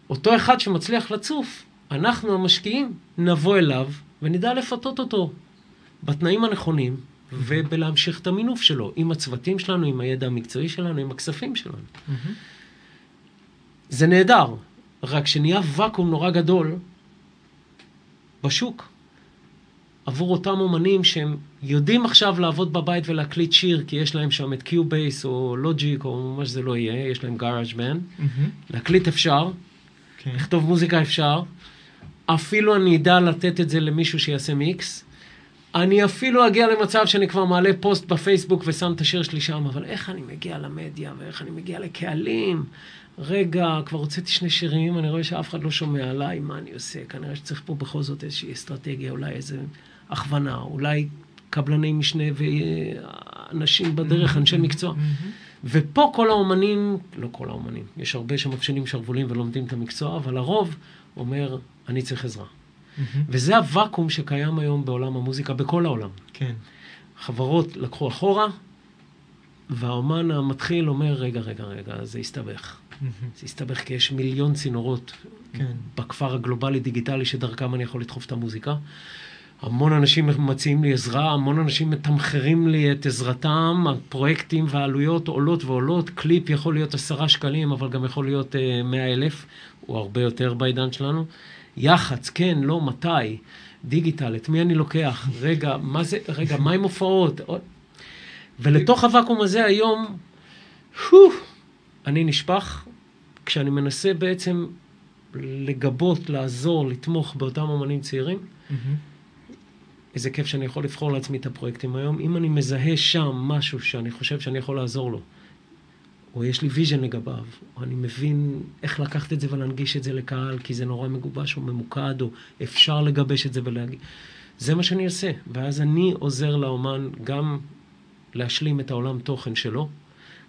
אותו אחד שמצליח לצוף, אנחנו המשקיעים נבוא אליו ונדע לפתות אותו בתנאים הנכונים ובלהמשיך את המינוף שלו, עם הצוותים שלנו, עם הידע המקצועי שלנו, עם הכספים שלנו. זה נהדר, רק שנהיה ואקום נורא גדול בשוק עבור אותם אומנים שהם יודעים עכשיו לעבוד בבית ולהקליט שיר, כי יש להם שם את Cubase או Logic או מה שזה לא יהיה, יש להם GarageBand. להקליט אפשר. לכתוב מוזיקה אפשר, אפילו אני אדע לתת את זה למישהו שיעשה מיקס. אני אפילו אגיע למצב שאני כבר מעלה פוסט בפייסבוק ושם את השיר שלי שם, אבל איך אני מגיע למדיה ואיך אני מגיע לקהלים? רגע, כבר הוצאתי שני שירים, אני רואה שאף אחד לא שומע עליי, מה אני עושה? כנראה שצריך פה בכל זאת איזושהי אסטרטגיה, אולי איזו הכוונה, אולי קבלני משנה ואנשים בדרך, אנשי מקצוע. ופה כל האומנים, לא כל האומנים, יש הרבה שמפשילים שרוולים ולומדים את המקצוע, אבל הרוב אומר, אני צריך עזרה. Mm-hmm. וזה הוואקום שקיים היום בעולם המוזיקה, בכל העולם. כן. חברות לקחו אחורה, והאומן המתחיל אומר, רגע, רגע, רגע, זה הסתבך. Mm-hmm. זה הסתבך כי יש מיליון צינורות כן. בכפר הגלובלי-דיגיטלי שדרכם אני יכול לדחוף את המוזיקה. המון אנשים מציעים לי עזרה, המון אנשים מתמחרים לי את עזרתם, הפרויקטים והעלויות עולות ועולות, קליפ יכול להיות עשרה שקלים, אבל גם יכול להיות אה, מאה אלף, או הרבה יותר בעידן שלנו. יח"צ, כן, לא, מתי? דיגיטל, את מי אני לוקח? רגע, מה זה, רגע, מה עם הופעות? ולתוך הוואקום הזה היום, פה אני נשפך, כשאני מנסה בעצם לגבות, לעזור, לתמוך באותם אמנים צעירים. Mm-hmm. איזה כיף שאני יכול לבחור לעצמי את הפרויקטים היום. אם אני מזהה שם משהו שאני חושב שאני יכול לעזור לו, או יש לי vision לגביו, או אני מבין איך לקחת את זה ולהנגיש את זה לקהל, כי זה נורא מגובש או ממוקד, או אפשר לגבש את זה ולהגיד... זה מה שאני אעשה. ואז אני עוזר לאומן גם להשלים את העולם תוכן שלו,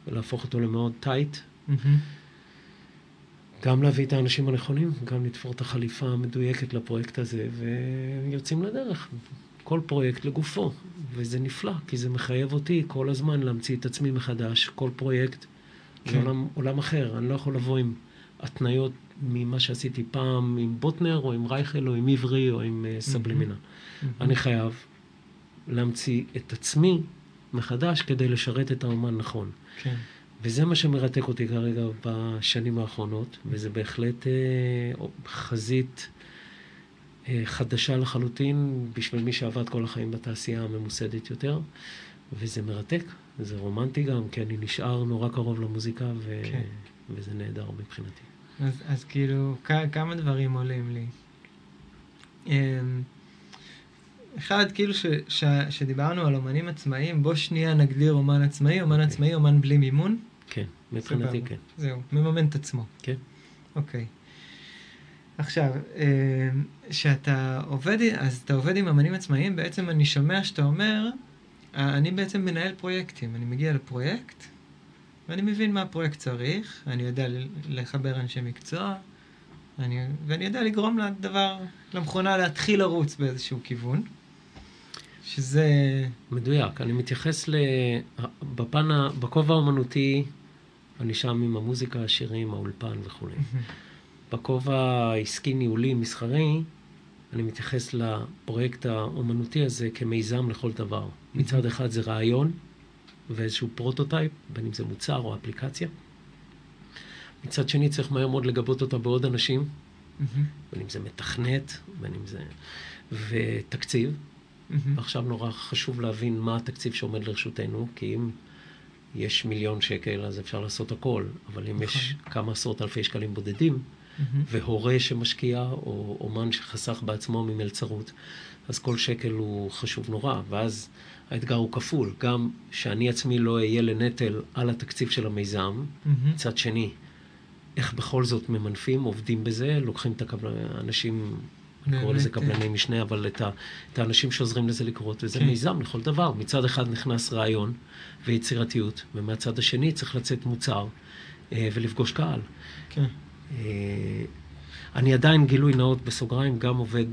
ולהפוך אותו למאוד טייט. Mm-hmm. גם להביא את האנשים הנכונים, גם לתפור את החליפה המדויקת לפרויקט הזה, ויוצאים לדרך. כל פרויקט לגופו, וזה נפלא, כי זה מחייב אותי כל הזמן להמציא את עצמי מחדש, כל פרויקט כן. זה עולם, עולם אחר, אני לא יכול לבוא עם התניות ממה שעשיתי פעם עם בוטנר, או עם רייכל, או עם עברי, או עם uh, סבלימינה. Mm-hmm. אני חייב להמציא את עצמי מחדש כדי לשרת את האומן נכון. כן. וזה מה שמרתק אותי כרגע בשנים האחרונות, וזה בהחלט uh, חזית חדשה לחלוטין בשביל מי שעבד כל החיים בתעשייה הממוסדת יותר, וזה מרתק, זה רומנטי גם, כי אני נשאר נורא קרוב למוזיקה, ו... כן. וזה נהדר מבחינתי. אז, אז כאילו, כמה דברים עולים לי. אמ, אחד, כאילו ש, ש, שדיברנו על אומנים עצמאיים, בוא שנייה נגדיר אומן עצמאי, אומן okay. אוקיי. עצמאי, אומן בלי מימון. כן, מבחינתי כן. זהו, מממן את עצמו. כן. אוקיי. Okay. עכשיו, כשאתה עובד, אז אתה עובד עם אמנים עצמאיים, בעצם אני שומע שאתה אומר, אני בעצם מנהל פרויקטים. אני מגיע לפרויקט, ואני מבין מה הפרויקט צריך, אני יודע לחבר אנשי מקצוע, אני, ואני יודע לגרום לדבר, למכונה להתחיל לרוץ באיזשהו כיוון, שזה... מדויק. אני מתייחס ל... בפן, בכובע האומנותי, אני שם עם המוזיקה, השירים, האולפן וכולי. בכובע העסקי, ניהולי, מסחרי, אני מתייחס לפרויקט האומנותי הזה כמיזם לכל דבר. מצד אחד זה רעיון ואיזשהו prototype, בין אם זה מוצר או אפליקציה. מצד שני צריך מהר מאוד לגבות אותה בעוד אנשים, בין אם זה מתכנת, בין אם זה... ותקציב. ועכשיו נורא חשוב להבין מה התקציב שעומד לרשותנו, כי אם יש מיליון שקל אז אפשר לעשות הכל, אבל אם יש נכון. כמה עשרות אלפי שקלים בודדים, mm-hmm. והורה שמשקיע, או אומן שחסך בעצמו ממלצרות, אז כל שקל הוא חשוב נורא, ואז האתגר הוא כפול, גם שאני עצמי לא אהיה לנטל על התקציב של המיזם, mm-hmm. מצד שני, איך בכל זאת ממנפים, עובדים בזה, לוקחים את האנשים, אני קורא לזה קבלני כן. משנה, אבל את, ה, את האנשים שעוזרים לזה לקרות, וזה כן. מיזם לכל דבר. מצד אחד נכנס רעיון ויצירתיות, ומהצד השני צריך לצאת מוצר אה, ולפגוש קהל. כן. אה, אני עדיין, גילוי נאות בסוגריים, גם עובד,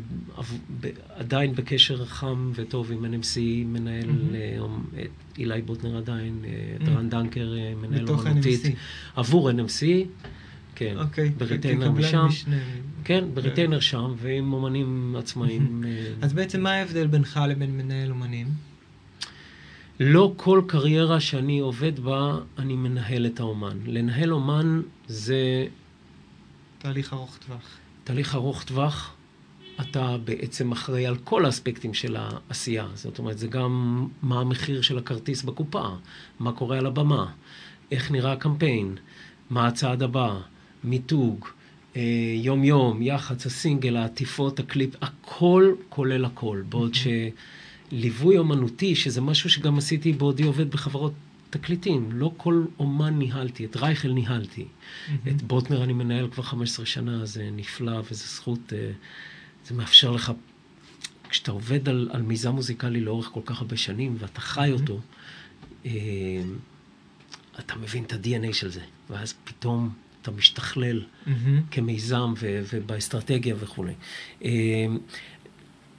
עדיין בקשר חם וטוב עם NMC, מנהל, mm-hmm. אילי בוטנר עדיין, mm-hmm. רן דנקר, מנהל אומנותית. עבור NMC, כן, אוקיי, ב retainer משם. כן, ב retainer שם, ועם אומנים עצמאיים. אז בעצם מה ההבדל בינך לבין מנהל אומנים? לא כל קריירה שאני עובד בה, אני מנהל את האומן. לנהל אומן זה תהליך ארוך טווח. תהליך ארוך טווח, אתה בעצם אחראי על כל האספקטים של העשייה. זאת אומרת, זה גם מה המחיר של הכרטיס בקופה, מה קורה על הבמה, איך נראה הקמפיין, מה הצעד הבא, מיתוג, אה, יום-יום, יח"צ, הסינגל, העטיפות, הקליפ, הכל כולל הכל. בעוד שליווי אומנותי, שזה משהו שגם עשיתי בעודי עובד בחברות תקליטים, לא כל אומן ניהלתי, את רייכל ניהלתי. Mm-hmm. את בוטנר אני מנהל כבר 15 שנה, זה נפלא וזו זכות, אה, זה מאפשר לך, כשאתה עובד על, על מיזם מוזיקלי לאורך כל כך הרבה שנים ואתה חי mm-hmm. אותו, אה, אתה מבין את ה-DNA של זה, ואז פתאום אתה משתכלל mm-hmm. כמיזם ו- ובאסטרטגיה וכולי. אה,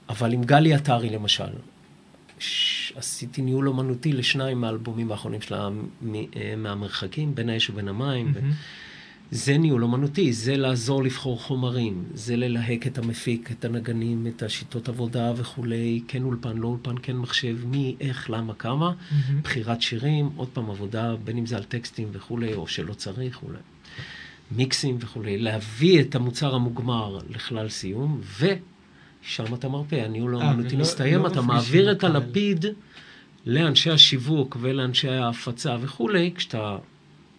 אבל עם גלי עטרי למשל, עשיתי ניהול אומנותי לשניים מהאלבומים האחרונים שלה אה, מהמרחקים, בין האש ובין המים. Mm-hmm. זה ניהול אומנותי, זה לעזור לבחור חומרים, זה ללהק את המפיק, את הנגנים, את השיטות עבודה וכולי, כן אולפן, לא אולפן, כן מחשב, מי, איך, למה, כמה, מהמם. בחירת שירים, עוד פעם עבודה, בין אם זה על טקסטים וכולי, או שלא צריך, אולי מיקסים וכולי, להביא את המוצר המוגמר לכלל סיום, ושם אתה מרפה, הניהול אה, האומנותי מסתיים, לא אתה מפגישים מעביר את. הלפיד לאנשי השיווק ולאנשי ההפצה וכולי, כשאתה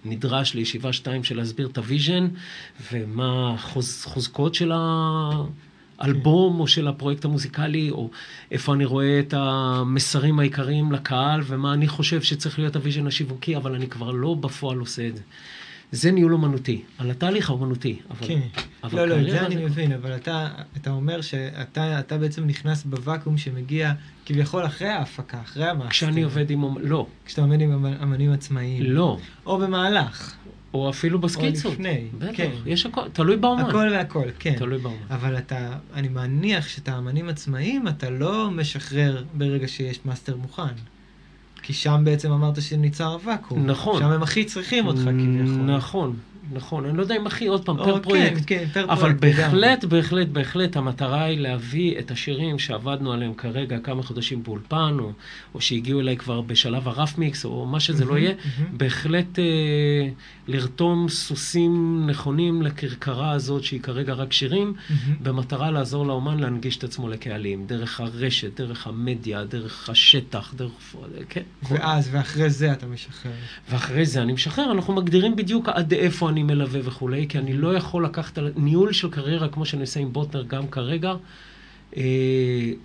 נדרש לישיבה שתיים של להסביר את ה vision, ומה החוזקות של האלבום או של הפרויקט המוזיקלי, או איפה אני רואה את המסרים העיקריים לקהל, ומה אני חושב שצריך להיות ה vision השיווקי, אבל אני כבר לא בפועל עושה את זה. זה ניהול אומנותי, על התהליך האומנותי. אבל, כן. אבל לא, לא, את זה אני מבין, אבל אתה, אתה אומר שאתה אתה בעצם נכנס בוואקום שמגיע כביכול אחרי ההפקה, אחרי המאסטר. כשאני עובד עם... לא, כשאתה עומד עם אמ- אמנים עצמאיים. לא. או במהלך. או אפילו בסקיצות. לפני, בטח, כן. יש הכל, תלוי באומן. הכל והכל, כן. תלוי באומן. אבל אתה, אני מניח שאתה אמנים עצמאיים, אתה לא משחרר ברגע שיש מאסטר מוכן. כי שם בעצם אמרת שנוצר הוואקום. נכון. שם הם הכי צריכים אותך כביכול. נכון, נכון. אני לא יודע אם הכי, עוד פעם, או, פר כן, פרויקט. כן, פר אבל פרויקט, בהחלט, בהחלט, בהחלט, המטרה היא להביא את השירים שעבדנו עליהם כרגע כמה חודשים באולפן, או, או שהגיעו אליי כבר בשלב הרף מיקס, או מה שזה לא יהיה. בהחלט אה, לרתום סוסים נכונים לכרכרה הזאת, שהיא כרגע רק שירים. במטרה לעזור לאומן להנגיש את עצמו לקהלים, דרך הרשת, דרך המדיה, דרך השטח, דרך... כן. ואז, ואחרי זה אתה משחרר. ואחרי זה אני משחרר, אנחנו מגדירים בדיוק עד איפה אני מלווה וכולי, כי אני לא יכול לקחת על... ניהול של קריירה כמו שאני עושה עם בוטנר גם כרגע, אה,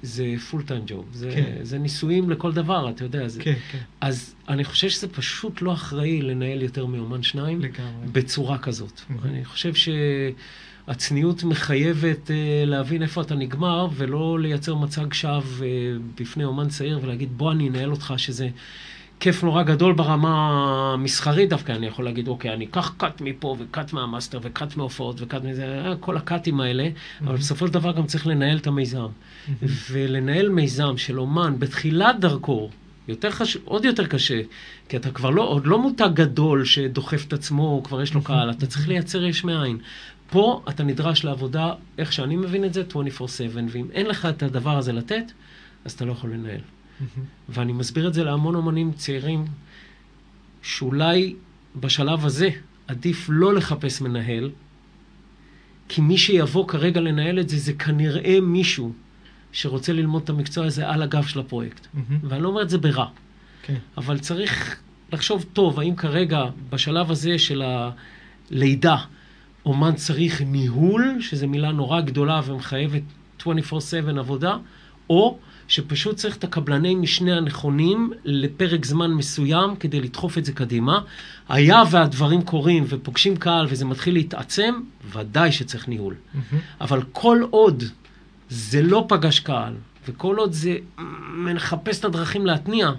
זה פול טיים ג'וב. זה, כן. זה ניסויים לכל דבר, אתה יודע. זה... כן, כן, אז אני חושב שזה פשוט לא אחראי לנהל יותר מאומן שניים לגמרי. בצורה כזאת. Mhm. אני חושב שהצניעות מחייבת אה, להבין איפה אתה נגמר, ולא לייצר מצג שווא אה, בפני אומן צעיר ולהגיד, בוא אני אנהל אותך, שזה כיף נורא גדול ברמה המסחרית דווקא. אני יכול להגיד, אוקיי, אני אקח קאט מפה וקאט מהמאסטר וקאט מהופעות וקאט מזה, אה, כל הקאטים האלה, אבל Mhm. בסופו של דבר גם צריך לנהל את המיזם. מהמם. ולנהל מיזם של אומן בתחילת דרכו, יותר חש... עוד יותר קשה, כי אתה כבר לא, עוד לא מותג גדול שדוחף את עצמו, כבר יש לו קהל, אתה צריך לייצר יש מאין. פה אתה נדרש לעבודה, איך שאני מבין את זה, 24/7, ואם אין לך את הדבר הזה לתת, אז אתה לא יכול לנהל. ואני מסביר את זה להמון אומנים צעירים, שאולי בשלב הזה עדיף לא לחפש מנהל, כי מי שיבוא כרגע לנהל את זה, זה כנראה מישהו שרוצה ללמוד את המקצוע הזה על הגב של הפרויקט. ואני לא אומר את זה ברע, כן. אבל צריך לחשוב טוב, האם כרגע, בשלב הזה של הלידה, אומן צריך ניהול, שזו מילה נורא גדולה ומחייבת 24/7 עבודה, או שפשוט צריך את הקבלני משנה הנכונים לפרק זמן מסוים כדי לדחוף את זה קדימה. היה והדברים קורים ופוגשים קהל וזה מתחיל להתעצם, ודאי שצריך ניהול. מהמם. אבל כל עוד זה לא פגש קהל, וכל עוד זה מחפש את הדרכים להתניע,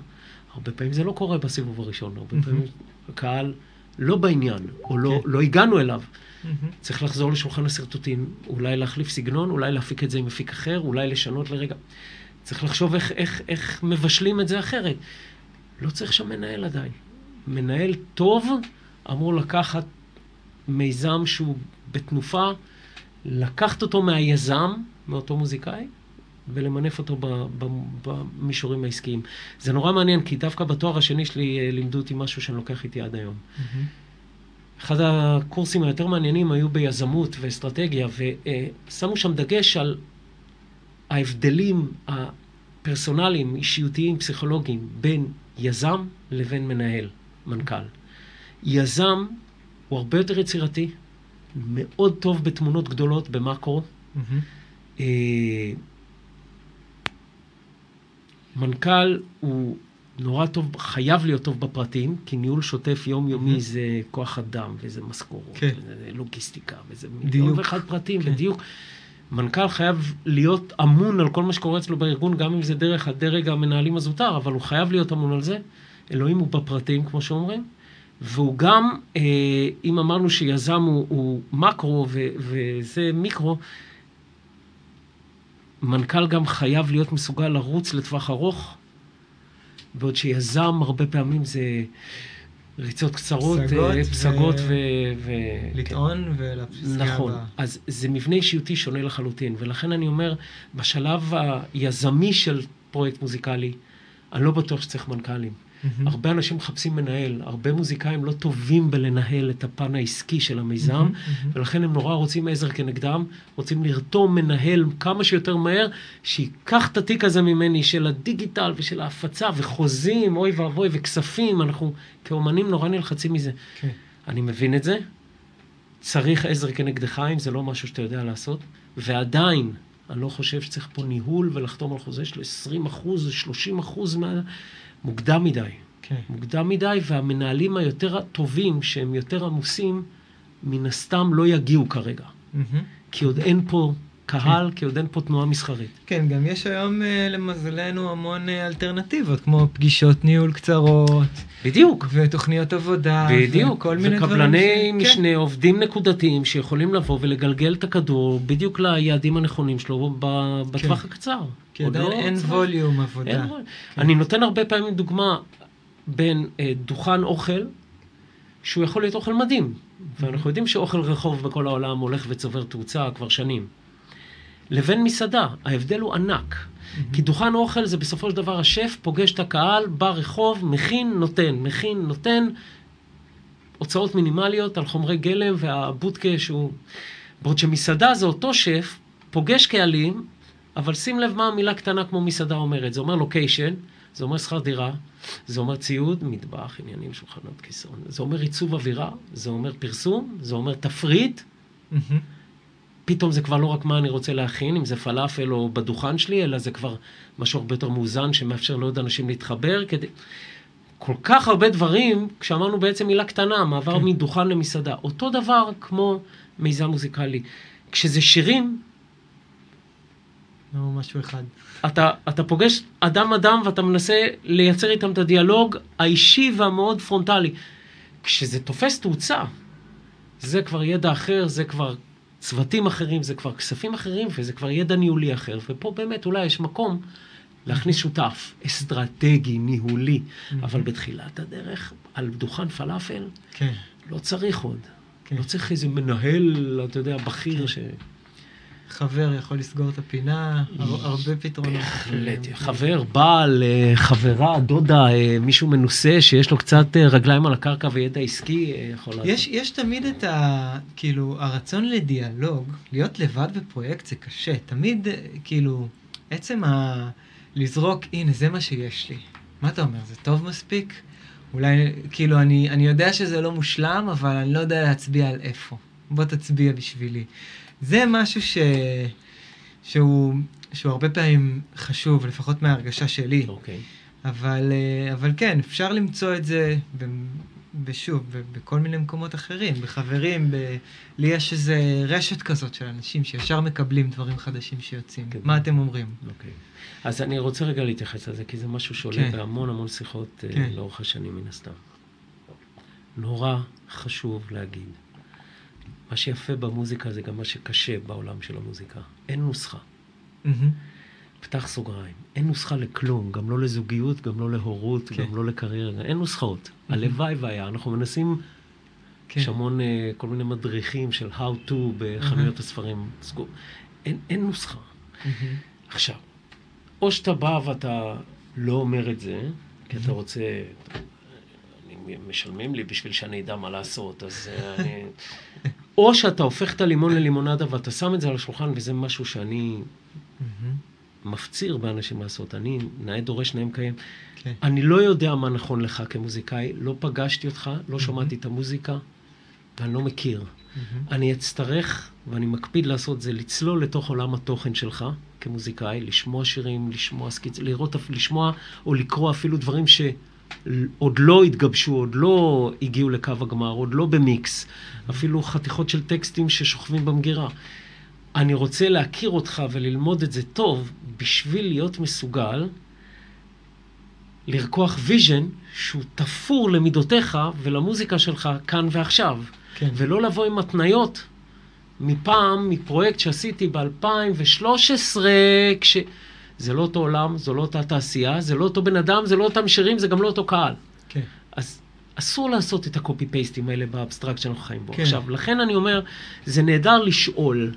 הרבה פעמים זה לא קורה בסיבוב הראשון, הרבה מהמם. פעמים הקהל לא בעניין, או לא, כן. לא הגענו אליו. מהמם. צריך לחזור לשולחן השרטוטים, אולי להחליף סגנון, אולי להפיק את זה עם מפיק אחר, אולי לשנות לרגע. צריך לחשוב איך, איך, איך מבשלים את זה אחרת. לא צריך שם מנהל עדיין. מנהל טוב אמור לקחת מיזם שהוא בתנופה, לקחת אותו מהיזם, מאותו מוזיקאי, ולמנף אותו במישורים העסקיים. זה נורא מעניין, כי דווקא בתואר השני שלי אה, לימדו אותי משהו שאני לוקח איתי עד היום. מהמם. אחד הקורסים היותר מעניינים היו ביזמות ואסטרטגיה, ושמו שם דגש על ההבדלים הפרסונליים, אישיותיים, פסיכולוגיים, בין יזם לבין מנהל, מנכ"ל. יזם הוא הרבה יותר יצירתי, מאוד טוב בתמונות גדולות, במאקרו. אה, מנכ"ל הוא נורא טוב, חייב להיות טוב בפרטים, כי ניהול שוטף יומיומי Mhm. זה כוח אדם, וזה משכורות, כן. וזה לוגיסטיקה, וזה דיוק. מיליון ואחד פרטים, כן. בדיוק. מנכ"ל חייב להיות אמון על כל מה שקורה אצלו בארגון, גם אם זה דרך הדרג המנהלים הזוטר, אבל הוא חייב להיות אמון על זה. אלוהים הוא בפרטים, כמו שאומרים. והוא גם, אה, אם אמרנו שיזם הוא, הוא מקרו ו, וזה מיקרו, מנכ"ל גם חייב להיות מסוגל לרוץ לטווח ארוך, בעוד שיזם הרבה פעמים זה ריצות קצרות, פסגות אה, ו- פסגות ו... ו... לטעון ולפסגה נכון. הבאה. אז זה מבנה אישיותי שונה לחלוטין, ולכן אני אומר, בשלב היזמי של פרויקט מוזיקלי, אני לא בטוח שצריך מנכ"לים. מהמם. הרבה אנשים מחפשים מנהל, הרבה מוזיקאים לא טובים בלנהל את הפן העסקי של המיזם, מהמם, מהמם. ולכן הם נורא רוצים עזר כנגדם, רוצים לרתום מנהל כמה שיותר מהר, שייקח את התיק הזה ממני של הדיגיטל ושל ההפצה וחוזים, אוי ואבוי, וכספים, אנחנו כאומנים נורא נלחצים מזה. כן. אני מבין את זה, צריך עזר כנגדך אם זה לא משהו שאתה יודע לעשות, ועדיין, אני לא חושב שצריך פה ניהול ולחתום על חוזה של 20 אחוז, 30 אחוז מה... מוקדם מדי. כן. מוקדם מדי, והמנהלים היותר טובים, שהם יותר עמוסים, מן הסתם לא יגיעו כרגע. מהמם. כי עוד אין פה קהל, כי עוד אין פה תנועה מסחרית. כן, גם יש היום אה, למזלנו המון אה, אלטרנטיבות, כמו פגישות ניהול קצרות, בדיוק. ותוכניות עבודה, בדיוק, וכל מיני דברים. וקבלני ש- משנה, כן. עובדים נקודתיים שיכולים לבוא ולגלגל את הכדור בדיוק ליעדים הנכונים שלו בטווח הקצר. כי עדיין לא אין צריך. ווליום עבודה. אין ווליום. אני נותן הרבה פעמים דוגמה בין אה, דוכן אוכל, שהוא יכול להיות אוכל מדהים, ואנחנו יודעים שאוכל רחוב בכל העולם הולך וצובר תאוצה כבר שנים, לבין מסעדה, ההבדל הוא ענק. כי דוכן אוכל זה בסופו של דבר השף פוגש את הקהל ברחוב, מכין, נותן, מכין, נותן, הוצאות מינימליות על חומרי גלם והבודקה שהוא... בעוד שמסעדה זה אותו שף, פוגש קהלים, אבל שים לב מה המילה קטנה כמו מסעדה אומרת. זה אומר לוקיישן, זה אומר שכר דירה, זה אומר ציוד, מטבח, עניינים, שולחנות, כיסון. זה אומר עיצוב אווירה, זה אומר פרסום, זה אומר תפריט. מהמם. פתאום זה כבר לא רק מה אני רוצה להכין, אם זה פלאפל או בדוכן שלי, אלא זה כבר משהו הרבה יותר מאוזן שמאפשר לעוד אנשים להתחבר כדי... כל כך הרבה דברים, כשאמרנו בעצם מילה קטנה, מעבר כן. מדוכן למסעדה. אותו דבר כמו מיזם מוזיקלי. כשזה שירים, לא משהו אחד. אתה, אתה פוגש אדם-אדם ואתה מנסה לייצר איתם את הדיאלוג האישי והמאוד פרונטלי. כשזה תופס תאוצה, זה כבר ידע אחר, זה כבר צוותים אחרים, זה כבר כספים אחרים וזה כבר ידע ניהולי אחר. ופה באמת אולי יש מקום להכניס שותף אסטרטגי, ניהולי, אבל בתחילת הדרך, על דוכן פלאפל, כן. לא צריך עוד. כן. לא צריך איזה מנהל, אתה יודע, בכיר ש... חבר יכול לסגור את הפינה, הר- הרבה פתרונות. בהחלט, חבר, בעל, אה, חברה, דודה, אה, מישהו מנוסה שיש לו קצת אה, רגליים על הקרקע וידע עסקי, יכול לעשות. יש, יש תמיד את ה... כאילו, הרצון לדיאלוג, להיות לבד בפרויקט זה קשה. תמיד, כאילו, עצם ה... לזרוק, הנה, זה מה שיש לי. מה אתה אומר, זה טוב מספיק? אולי, כאילו, אני, אני יודע שזה לא מושלם, אבל אני לא יודע להצביע על איפה. בוא תצביע בשבילי. זה משהו ש... שהוא, שהוא הרבה פעמים חשוב, לפחות מההרגשה שלי. אוקיי. אבל, אה, אבל כן, אפשר למצוא את זה, ושוב, בכל מיני מקומות אחרים, בחברים, ב... לי יש איזה רשת כזאת של אנשים שישר מקבלים דברים חדשים שיוצאים. כן. מה אתם אומרים? אוקיי. אז אני רוצה רגע להתייחס לזה, כי זה משהו שעולה כן. בהמון המון שיחות אה, כן. לאורך השנים מן הסתם. נורא חשוב להגיד, מה שיפה במוזיקה זה גם מה שקשה בעולם של המוזיקה. אין נוסחה. מהמם. פתח סוגריים. אין נוסחה לכלום, גם לא לזוגיות, גם לא להורות, כן. גם לא לקריירה. אין נוסחאות. הלוואי והיה. אנחנו מנסים, כן. יש המון אה, כל מיני מדריכים של how to בחנויות הספרים. סגור. אין, אין נוסחה. מהמם. עכשיו, או שאתה בא ואתה לא אומר את זה, כי אתה רוצה, משלמים לי בשביל שאני אדע מה לעשות, אז אה, אני... [LAUGHS] או שאתה הופך את הלימון ללימונדה ואתה שם את זה על השולחן, וזה משהו שאני. מפציר באנשים לעשות. אני נאה דורש, נאה מקיים. כן. אני לא יודע מה נכון לך כמוזיקאי, לא פגשתי אותך, לא שמעתי את המוזיקה, ואני לא מכיר. אני אצטרך, ואני מקפיד לעשות זה, לצלול לתוך עולם התוכן שלך כמוזיקאי, לשמוע שירים, לשמוע סקיצ... לראות, לשמוע או לקרוא אפילו דברים שעוד לא התגבשו, עוד לא הגיעו לקו הגמר, עוד לא במיקס, אפילו חתיכות של טקסטים ששוכבים במגירה. אני רוצה להכיר אותך וללמוד את זה טוב, בשביל להיות מסוגל לרקוח vision שהוא תפור למידותיך ולמוזיקה שלך כאן ועכשיו. כן. ולא לבוא עם התניות מפעם, מפרויקט שעשיתי ב-2013, כש... זה לא אותו עולם, זו לא אותה תעשייה, זה לא אותו בן אדם, זה לא אותם שירים, זה גם לא אותו קהל. כן. אז אסור לעשות את הקופי פייסטים האלה באבסטרקט שאנחנו חיים בו. כן. עכשיו, לכן אני אומר, זה נהדר לשאול,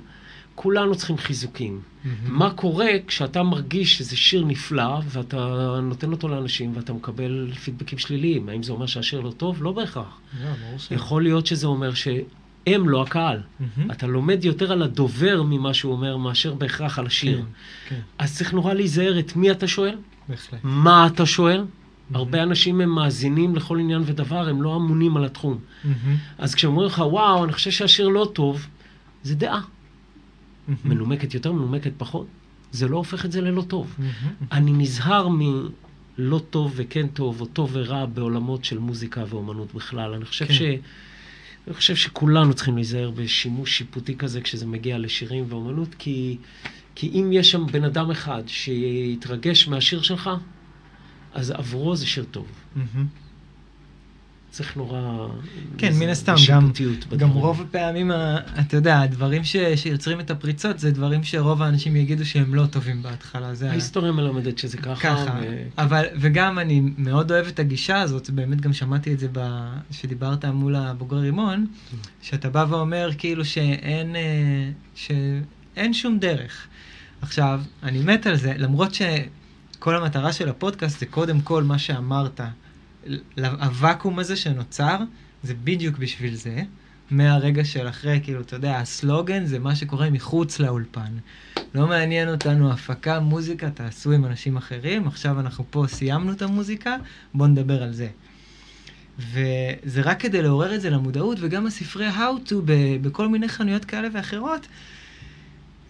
כולנו צריכים חיזוקים. מה קורה כשאתה מרגיש שזה שיר נפלא, ואתה נותן אותו לאנשים, ואתה מקבל פידבקים שליליים? האם זה אומר שהשיר לא טוב? לא בהכרח. לא, ברור ש... יכול להיות שזה אומר שהם לא הקהל. מהמם. אתה לומד יותר על הדובר ממה שהוא אומר, מאשר בהכרח על השיר. כן, כן, אז צריך נורא להיזהר את מי אתה שואל, בהחלט. מה אתה שואל. הרבה אנשים הם מאזינים לכל עניין ודבר, הם לא אמונים על התחום. מהמם. אז כשאומרים לך, וואו, אני חושב שהשיר לא טוב, זה דעה. מהמם. מנומקת יותר, מנומקת פחות. זה לא הופך את זה ללא טוב. מהמם. אני נזהר מלא טוב וכן טוב, או טוב ורע בעולמות של מוזיקה ואומנות בכלל. אני חושב כן. ש... אני חושב שכולנו צריכים להיזהר בשימוש שיפוטי כזה כשזה מגיע לשירים ואומנות, כי, כי אם יש שם בן אדם אחד שיתרגש מהשיר שלך, אז עבורו זה שיר טוב. מהמם. צריך נורא... כן, מן הסתם, גם, גם. רוב הפעמים, אתה יודע, הדברים ש, שיוצרים את הפריצות זה דברים שרוב האנשים יגידו שהם לא טובים בהתחלה. זה ההיסטוריה מלמדת שזה ככה. ככה, ו... אבל, וגם אני מאוד אוהב את הגישה הזאת, באמת גם שמעתי את זה ב... שדיברת מול הבוגרי רימון, שאתה בא ואומר כאילו שאין, אה, שאין שום דרך. עכשיו, אני מת על זה, למרות שכל המטרה של הפודקאסט זה קודם כל מה שאמרת, הוואקום הזה שנוצר, זה בדיוק בשביל זה. מהרגע של אחרי, כאילו, אתה יודע, הסלוגן זה מה שקורה מחוץ לאולפן. לא מעניין אותנו הפקה, מוזיקה, תעשו עם אנשים אחרים, עכשיו אנחנו פה סיימנו את המוזיקה, בואו נדבר על זה. וזה רק כדי לעורר את זה למודעות, וגם הספרי How to בכל מיני חנויות כאלה ואחרות.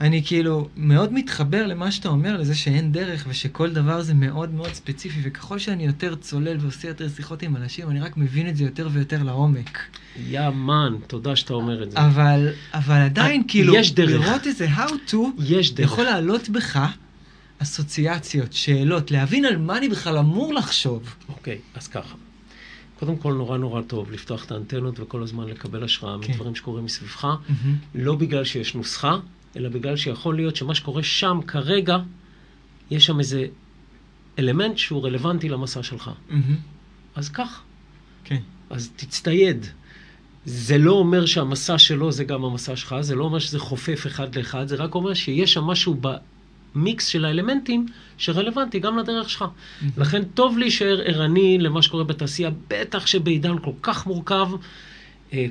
אני כאילו מאוד מתחבר למה שאתה אומר, לזה שאין דרך ושכל דבר זה מאוד מאוד ספציפי, וככל שאני יותר צולל ועושה יותר שיחות עם אנשים, אני רק מבין את זה יותר ויותר לעומק. יא מן, תודה שאתה אומר את זה. אבל, אבל עדיין, אה, כאילו, יש דרך. לראות איזה how to, יש דרך. יכול להעלות בך אסוציאציות, שאלות, להבין על מה אני בכלל אמור לחשוב. אוקיי, אז ככה. קודם כל, נורא נורא טוב לפתוח את האנטנות וכל הזמן לקבל השראה כן. מדברים שקורים מסביבך, לא בגלל שיש נוסחה, אלא בגלל שיכול להיות שמה שקורה שם כרגע, יש שם איזה אלמנט שהוא רלוונטי למסע שלך. אז כך, כן. אז תצטייד. זה לא אומר שהמסע שלו זה גם המסע שלך, זה לא אומר שזה חופף אחד לאחד, זה רק אומר שיש שם משהו במיקס של האלמנטים שרלוונטי גם לדרך שלך. לכן טוב להישאר ערני למה שקורה בתעשייה, בטח שבעידן כל כך מורכב,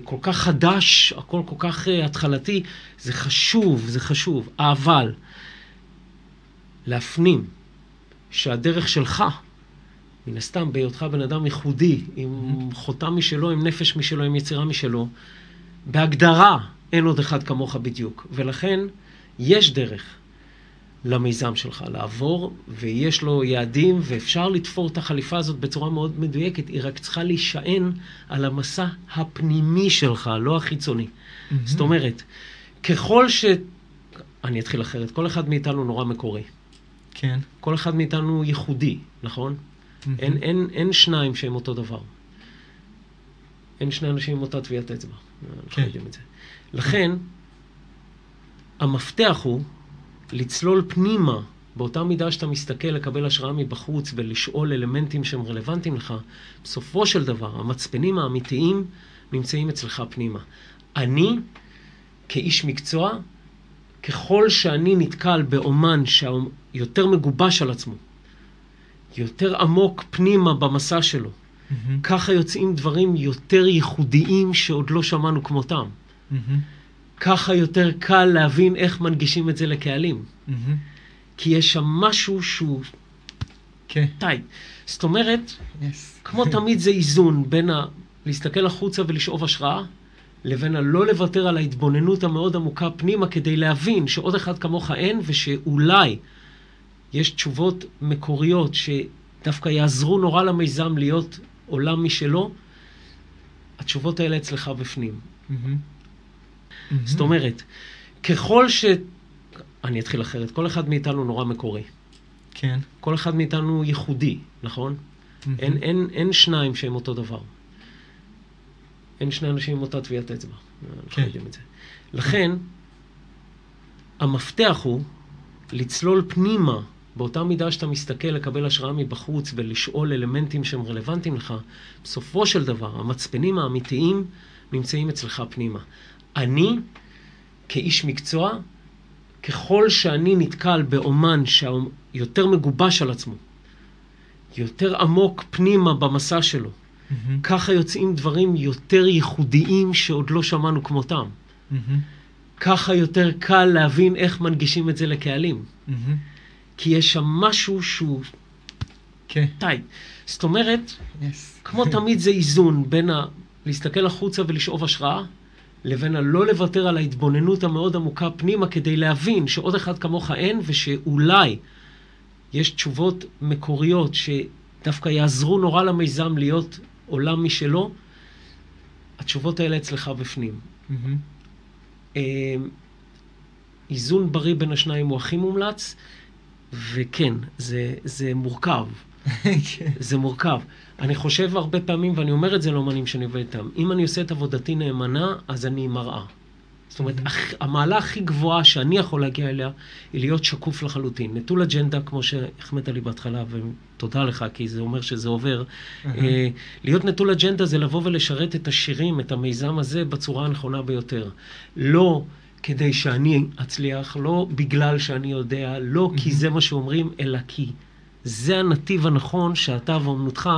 כל כך חדש, הכל כל כך אה, התחלתי, זה חשוב, זה חשוב. אבל להפנים שהדרך שלך, מן הסתם בהיותך בן אדם ייחודי, עם חותם משלו, עם נפש משלו, עם יצירה משלו, בהגדרה אין עוד אחד כמוך בדיוק. ולכן יש דרך למיזם שלך לעבור, ויש לו יעדים, ואפשר לתפור את החליפה הזאת בצורה מאוד מדויקת, היא רק צריכה להישען על המסע הפנימי שלך, לא החיצוני. זאת אומרת, ככל ש... אני אתחיל אחרת, כל אחד מאיתנו נורא מקורי. כן. כל אחד מאיתנו ייחודי, נכון? אין, אין, אין שניים שהם אותו דבר. אין שני אנשים עם אותה טביעת אצבע. אנחנו כן. יודעים את זה. לכן, המפתח הוא לצלול פנימה, באותה מידה שאתה מסתכל לקבל השראה מבחוץ ולשאול אלמנטים שהם רלוונטיים לך, בסופו של דבר, המצפנים האמיתיים נמצאים אצלך פנימה. אני, כאיש מקצוע, ככל שאני נתקל באומן שיותר מגובש על עצמו, יותר עמוק פנימה במסע שלו, מהמם. ככה יוצאים דברים יותר ייחודיים שעוד לא שמענו כמותם. מהמם. ככה יותר קל להבין איך מנגישים את זה לקהלים. כי יש שם משהו שהוא כן. טייט. זאת אומרת, יס. כמו תמיד זה איזון בין ה... להסתכל החוצה ולשאוב השראה, לבין הלא לוותר על ההתבוננות המאוד עמוקה פנימה כדי להבין שעוד אחד כמוך אין, ושאולי יש תשובות מקוריות שדווקא יעזרו נורא למיזם להיות עולם משלו, התשובות האלה אצלך בפנים. מהמם. זאת אומרת, ככל ש... אני אתחיל אחרת, כל אחד מאיתנו נורא מקורי. כן. כל אחד מאיתנו ייחודי, נכון? מהמם. אין, אין, אין שניים שהם אותו דבר. אין שני אנשים עם אותה טביעת אצבע. כן. יודעים את זה. לכן, המפתח הוא לצלול פנימה, באותה מידה שאתה מסתכל לקבל השראה מבחוץ ולשאול אלמנטים שהם רלוונטיים לך, בסופו של דבר, המצפנים האמיתיים נמצאים אצלך פנימה. אני, כאיש מקצוע, ככל שאני נתקל באומן שיותר מגובש על עצמו, יותר עמוק פנימה במסע שלו, Mm-hmm. ככה יוצאים דברים יותר ייחודיים שעוד לא שמענו כמותם. Mm-hmm. ככה יותר קל להבין איך מנגישים את זה לקהלים. Mm-hmm. כי יש שם משהו שהוא כן. טייט. זאת אומרת, יס. כמו תמיד זה איזון בין ה... להסתכל החוצה ולשאוב השראה, לבין הלא לוותר על ההתבוננות המאוד עמוקה פנימה כדי להבין שעוד אחד כמוך אין, ושאולי יש תשובות מקוריות שדווקא יעזרו נורא למיזם להיות עולם משלו, התשובות האלה אצלך בפנים. Mm-hmm. אה, איזון בריא בין השניים הוא הכי מומלץ, וכן, זה, זה מורכב. כן. זה מורכב. אני חושב הרבה פעמים, ואני אומר את זה לאמנים שאני עובד איתם, אם אני עושה את עבודתי נאמנה, אז אני מראה. זאת אומרת, המעלה הכי גבוהה שאני יכול להגיע אליה, היא להיות שקוף לחלוטין. נטול אג'נדה, כמו שהחמאת לי בהתחלה, ותודה לך, כי זה אומר שזה עובר. אה, להיות נטול אג'נדה זה לבוא ולשרת את השירים, את המיזם הזה, בצורה הנכונה ביותר. לא כדי שאני אצליח, לא בגלל שאני יודע, לא כי זה מה שאומרים, אלא כי זה הנתיב הנכון שאתה ואומנותך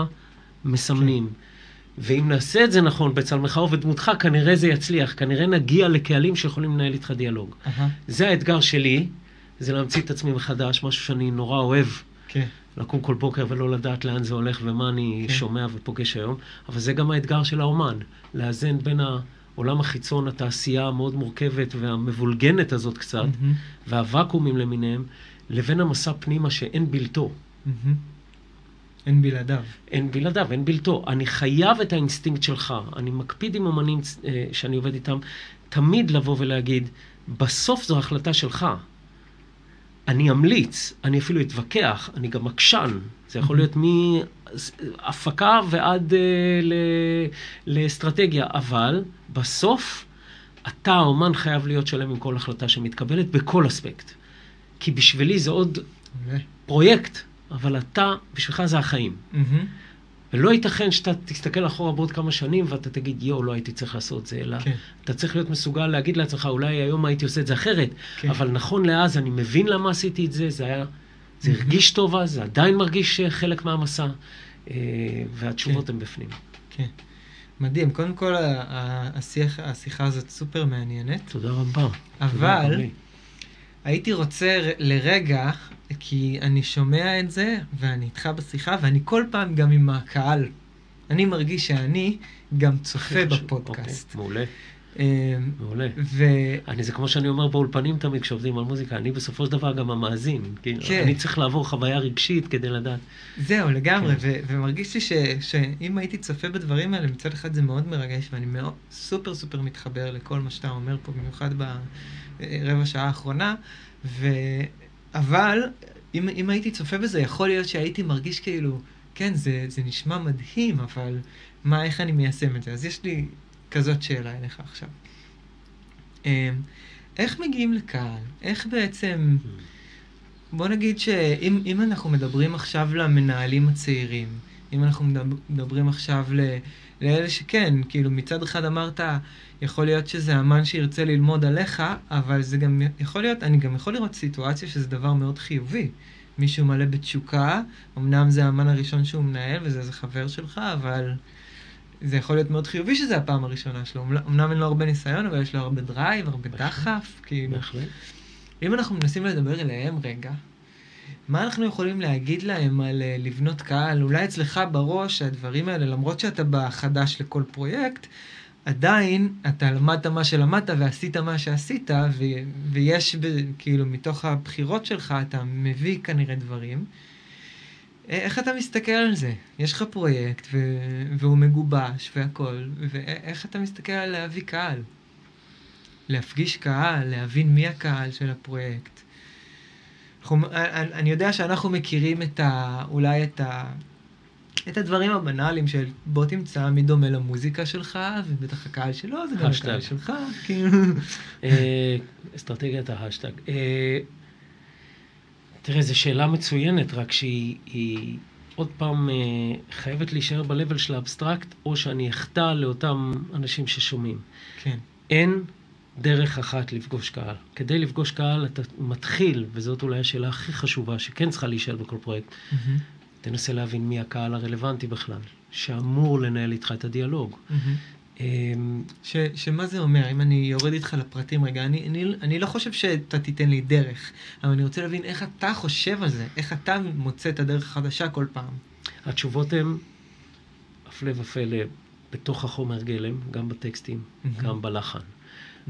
מסמנים. ואם נעשה את זה נכון בצלמך ובדמותך, כנראה זה יצליח. כנראה נגיע לקהלים שיכולים לנהל איתך דיאלוג. אהה. זה האתגר שלי, זה להמציא את עצמי מחדש, משהו שאני נורא אוהב. כן. לקום כל בוקר ולא לדעת לאן זה הולך ומה אני כן. שומע ופוגש היום, אבל זה גם האתגר של האומן, לאזן בין העולם החיצון, התעשייה המאוד מורכבת והמבולגנת הזאת קצת, מהמם. והוואקומים למיניהם, לבין המסע פנימה שאין בלתו. אין בלעדיו. אין בלעדיו, אין בלתו. אני חייב את האינסטינקט שלך. אני מקפיד עם אמנים אה, שאני עובד איתם, תמיד לבוא ולהגיד, בסוף זו החלטה שלך. אני אמליץ, אני אפילו אתווכח, אני גם עקשן. זה יכול להיות מהפקה ועד אה, ל, לאסטרטגיה, אבל בסוף אתה, האומן, חייב להיות שלם עם כל החלטה שמתקבלת בכל אספקט. כי בשבילי זה עוד מעולה. פרויקט, אבל אתה, בשבילך זה החיים. מהמם. ולא ייתכן שאתה תסתכל אחורה בעוד כמה שנים ואתה תגיד, יואו, לא הייתי צריך לעשות זה, אלא כן. אתה צריך להיות מסוגל להגיד לעצמך, אולי היום הייתי עושה את זה אחרת, כן. אבל נכון לאז אני מבין למה עשיתי את זה, זה היה, זה הרגיש טוב אז, זה עדיין מרגיש אה, חלק מהמסע, אה, והתשובות כן. הן בפנים. כן. מדהים. קודם כל, השיח, השיחה הזאת סופר מעניינת. תודה רבה. אבל- תודה רבה. הייתי רוצה לרגע, כי אני שומע את זה, ואני איתך בשיחה, ואני כל פעם גם עם הקהל. אני מרגיש שאני גם צופה חשוב. בפודקאסט. אוקיי, מעולה, אמ, מעולה. ו... אני, זה כמו שאני אומר באולפנים תמיד כשעובדים על מוזיקה, אני בסופו של דבר גם המאזין. כאילו, כן. אני צריך לעבור חוויה רגשית כדי לדעת. זהו, לגמרי, כן. ו- ומרגיש לי ש- שאם הייתי צופה בדברים האלה, מצד אחד זה מאוד מרגש, ואני מאוד סופר סופר מתחבר לכל מה שאתה אומר פה, במיוחד ברבע שעה האחרונה, ו... אבל אם, אם הייתי צופה בזה, יכול להיות שהייתי מרגיש כאילו, כן, זה, זה נשמע מדהים, אבל מה, איך אני מיישם את זה? אז יש לי כזאת שאלה אליך עכשיו. אמ, איך מגיעים לקהל? איך בעצם... בוא נגיד שאם אם אנחנו מדברים עכשיו למנהלים הצעירים, אם אנחנו מדבר- מדברים עכשיו ל, לאלה שכן, כאילו מצד אחד אמרת, יכול להיות שזה אמן שירצה ללמוד עליך, אבל זה גם יכול להיות, אני גם יכול לראות סיטואציה שזה דבר מאוד חיובי. מישהו מלא בתשוקה, אמנם זה האמן הראשון שהוא מנהל וזה איזה חבר שלך, אבל זה יכול להיות מאוד חיובי שזה הפעם הראשונה שלו. אמנ- אמנם אין לו הרבה ניסיון, אבל יש לו הרבה drive, הרבה. דחף, כאילו. בהחלט. אם אנחנו מנסים לדבר אליהם רגע, מה אנחנו יכולים להגיד להם על אה, לבנות קהל? אולי אצלך בראש הדברים האלה, למרות שאתה בחדש לכל פרויקט, עדיין אתה למדת מה שלמדת ועשית מה שעשית, ו- ויש ב- כאילו מתוך הבחירות שלך אתה מביא כנראה דברים. א- איך אתה מסתכל על זה? יש לך פרויקט ו- והוא מגובש והכל, ואיך אתה מסתכל על להביא קהל? להפגיש קהל, להבין מי הקהל של הפרויקט. אנחנו, אני, אני יודע שאנחנו מכירים את ה... אולי את ה... את הדברים הבנאליים של בוא תמצא מי דומה למוזיקה שלך, ובטח הקהל שלו זה גם. הקהל שלך, כאילו. [LAUGHS] אה, אסטרטגיית ההאשטאג. אה, תראה, זו שאלה מצוינת, רק שהיא היא עוד פעם אה, חייבת להישאר ב-level של האבסטרקט, או שאני אחטא לאותם אנשים ששומעים. כן. אין דרך אחת לפגוש קהל. כדי לפגוש קהל אתה מתחיל, וזאת אולי השאלה הכי חשובה, שכן צריכה להישאל בכל פרויקט, מהמם. תנסה להבין מי הקהל הרלוונטי בכלל, שאמור לנהל איתך את הדיאלוג. מהמם. אמ, ש, שמה זה אומר, אם אני יורד איתך לפרטים רגע, אני, אני, אני לא חושב שאתה תיתן לי דרך, אבל אני רוצה להבין איך אתה חושב על זה, איך אתה מוצא את הדרך החדשה כל פעם. התשובות הן, הפלא ופלא, בתוך החומר גלם, גם בטקסטים, מהמם. גם בלחן,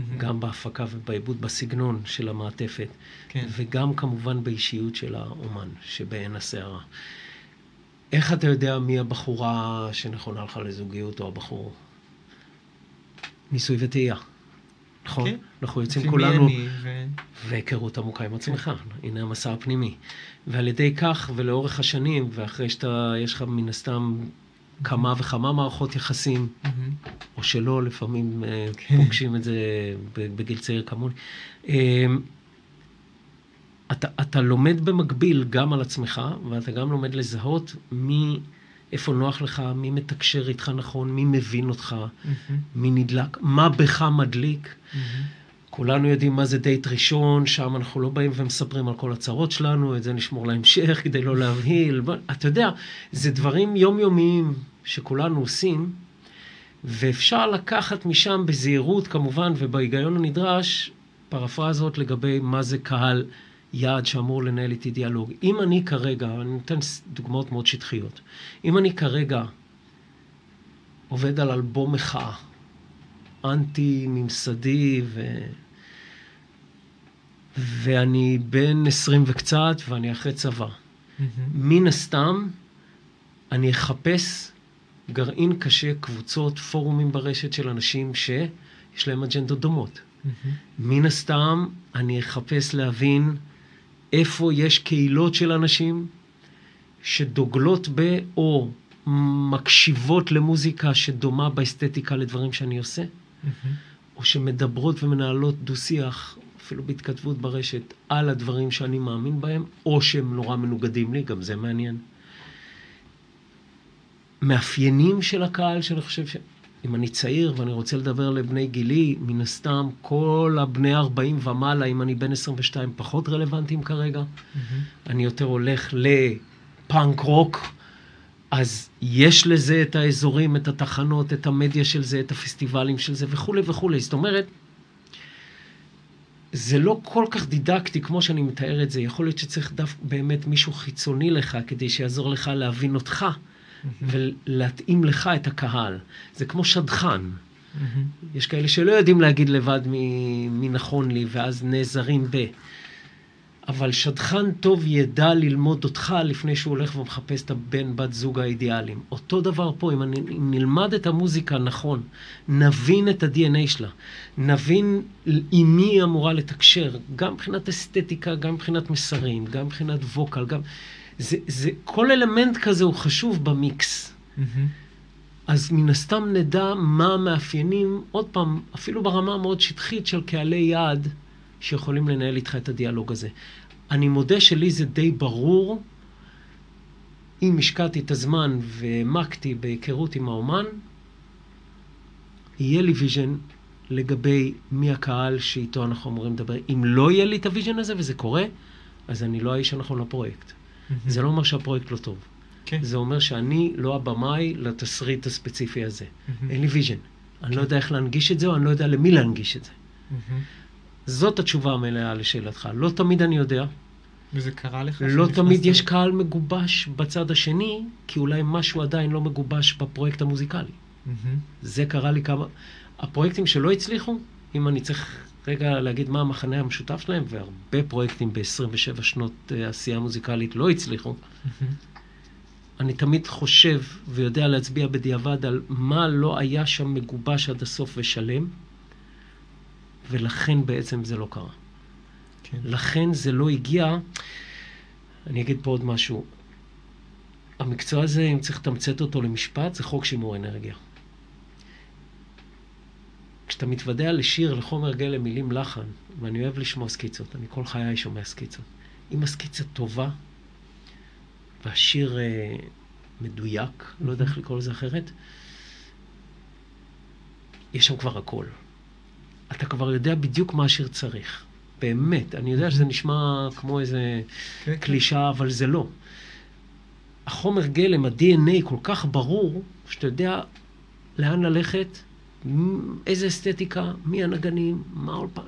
מהמם. גם בהפקה ובעיבוד, בסגנון של המעטפת, כן. וגם כמובן באישיות של האומן, שבעין הסערה. איך אתה יודע מי הבחורה שנכונה לך לזוגיות או הבחור? ניסוי וטעייה. נכון? כן. אנחנו יוצאים כולנו... אני, ו... והיכרות עמוקה עם עצמך, הנה המסע הפנימי. ועל ידי כך, ולאורך השנים, ואחרי שאתה, יש לך מן הסתם כמה וכמה מערכות יחסים. או שלא, לפעמים אה, כן. פוגשים את זה בגיל צעיר כמוני. אה, אתה, אתה לומד במקביל גם על עצמך, ואתה גם לומד לזהות מי, איפה נוח לך, מי מתקשר איתך נכון, מי מבין אותך, מהמם. מי נדלק, מה בך מדליק. מהמם. כולנו יודעים מה זה דייט ראשון, שם אנחנו לא באים ומספרים על כל הצרות שלנו, את זה נשמור להמשך כדי לא להבהיל. אתה יודע, זה דברים יומיומיים שכולנו עושים, ואפשר לקחת משם בזהירות כמובן ובהיגיון הנדרש, פרפרזות לגבי מה זה קהל יעד שאמור לנהל איתי דיאלוג. אם אני כרגע, אני נותן דוגמאות מאוד שטחיות, אם אני כרגע עובד על אלבום מחאה, אנטי-ממסדי, ו... ואני בן 20 וקצת, ואני אחרי צבא. מהמם. מן הסתם, אני אחפש גרעין קשה, קבוצות, פורומים ברשת של אנשים שיש להם אג'נדות דומות. מהמם. מן הסתם, אני אחפש להבין איפה יש קהילות של אנשים שדוגלות ב... או מקשיבות למוזיקה שדומה באסתטיקה לדברים שאני עושה, מהמם. או שמדברות ומנהלות דו-שיח, אפילו בהתכתבות ברשת, על הדברים שאני מאמין בהם, או שהם נורא מנוגדים לי, גם זה מעניין. מאפיינים של הקהל, שאני חושב ש... אם אני צעיר ואני רוצה לדבר לבני גילי, מן הסתם כל הבני 40 ומעלה, אם אני בן 22, פחות רלוונטיים כרגע. מהמם. אני יותר הולך לפאנק רוק, אז יש לזה את האזורים, את התחנות, את המדיה של זה, את הפסטיבלים של זה וכולי וכולי. זאת אומרת, זה לא כל כך דידקטי כמו שאני מתאר את זה. יכול להיות שצריך דווקא באמת מישהו חיצוני לך כדי שיעזור לך להבין אותך ולהתאים לך את הקהל. זה כמו שדכן. מהמם. יש כאלה שלא יודעים להגיד לבד מי, מי נכון לי, ואז נעזרים ב... אבל שדכן טוב ידע ללמוד אותך לפני שהוא הולך ומחפש את הבן בת זוג האידיאליים. אותו דבר פה, אם, אני, אם נלמד את המוזיקה נכון, נבין את ה-DNA שלה, נבין עם מי היא אמורה לתקשר, גם מבחינת אסתטיקה, גם מבחינת מסרים, גם מבחינת ווקל, גם... זה, זה, כל אלמנט כזה הוא חשוב במיקס. מהמם. אז מן הסתם נדע מה המאפיינים, עוד פעם, אפילו ברמה המאוד שטחית של קהלי יעד שיכולים לנהל איתך את הדיאלוג הזה. אני מודה שלי זה די ברור, אם השקעתי את הזמן והעמקתי בהיכרות עם האומן, יהיה לי vision לגבי מי הקהל שאיתו אנחנו אמורים לדבר. אם לא יהיה לי את ה vision הזה, וזה קורה, אז אני לא האיש הנכון לפרויקט. זה לא אומר שהפרויקט לא טוב. כן. זה אומר שאני לא הבמאי לתסריט הספציפי הזה. מהמם. אין לי vision. אני לא יודע איך להנגיש את זה, או אני לא יודע למי להנגיש את זה. מהמם. זאת התשובה המלאה לשאלתך. לא תמיד אני יודע, וזה קרה לך? לא תמיד יש קהל מגובש בצד השני, כי אולי משהו עדיין לא מגובש בפרויקט המוזיקלי. מהמם. זה קרה לי כמה... הפרויקטים שלא הצליחו, אם אני צריך רגע להגיד מה המחנה המשותף שלהם, והרבה פרויקטים ב-27 שנות אה, עשייה מוזיקלית לא הצליחו, מהמם. אני תמיד חושב ויודע להצביע בדיעבד על מה לא היה שם מגובש עד הסוף ושלם, ולכן בעצם זה לא קרה. כן. לכן זה לא הגיע... אני אגיד פה עוד משהו. המקצוע הזה, אם צריך לתמצת אותו למשפט, זה חוק שימור אנרגיה. כשאתה מתוודע לשיר, לחומר גלם, מילים, לחן, ואני אוהב לשמוע סקיצות, אני כל חיי שומע סקיצות. אם הסקיצה טובה, והשיר אה, מדויק, לא יודע איך לקרוא לזה אחרת, יש שם כבר הכל. אתה כבר יודע בדיוק מה השיר צריך. באמת. אני יודע שזה נשמע כמו איזה כן, כן. קלישאה, אבל זה לא. החומר גלם, ה-DNA, כל כך ברור, שאתה יודע לאן ללכת, איזה אסתטיקה, מי הנגנים, מה האולפן,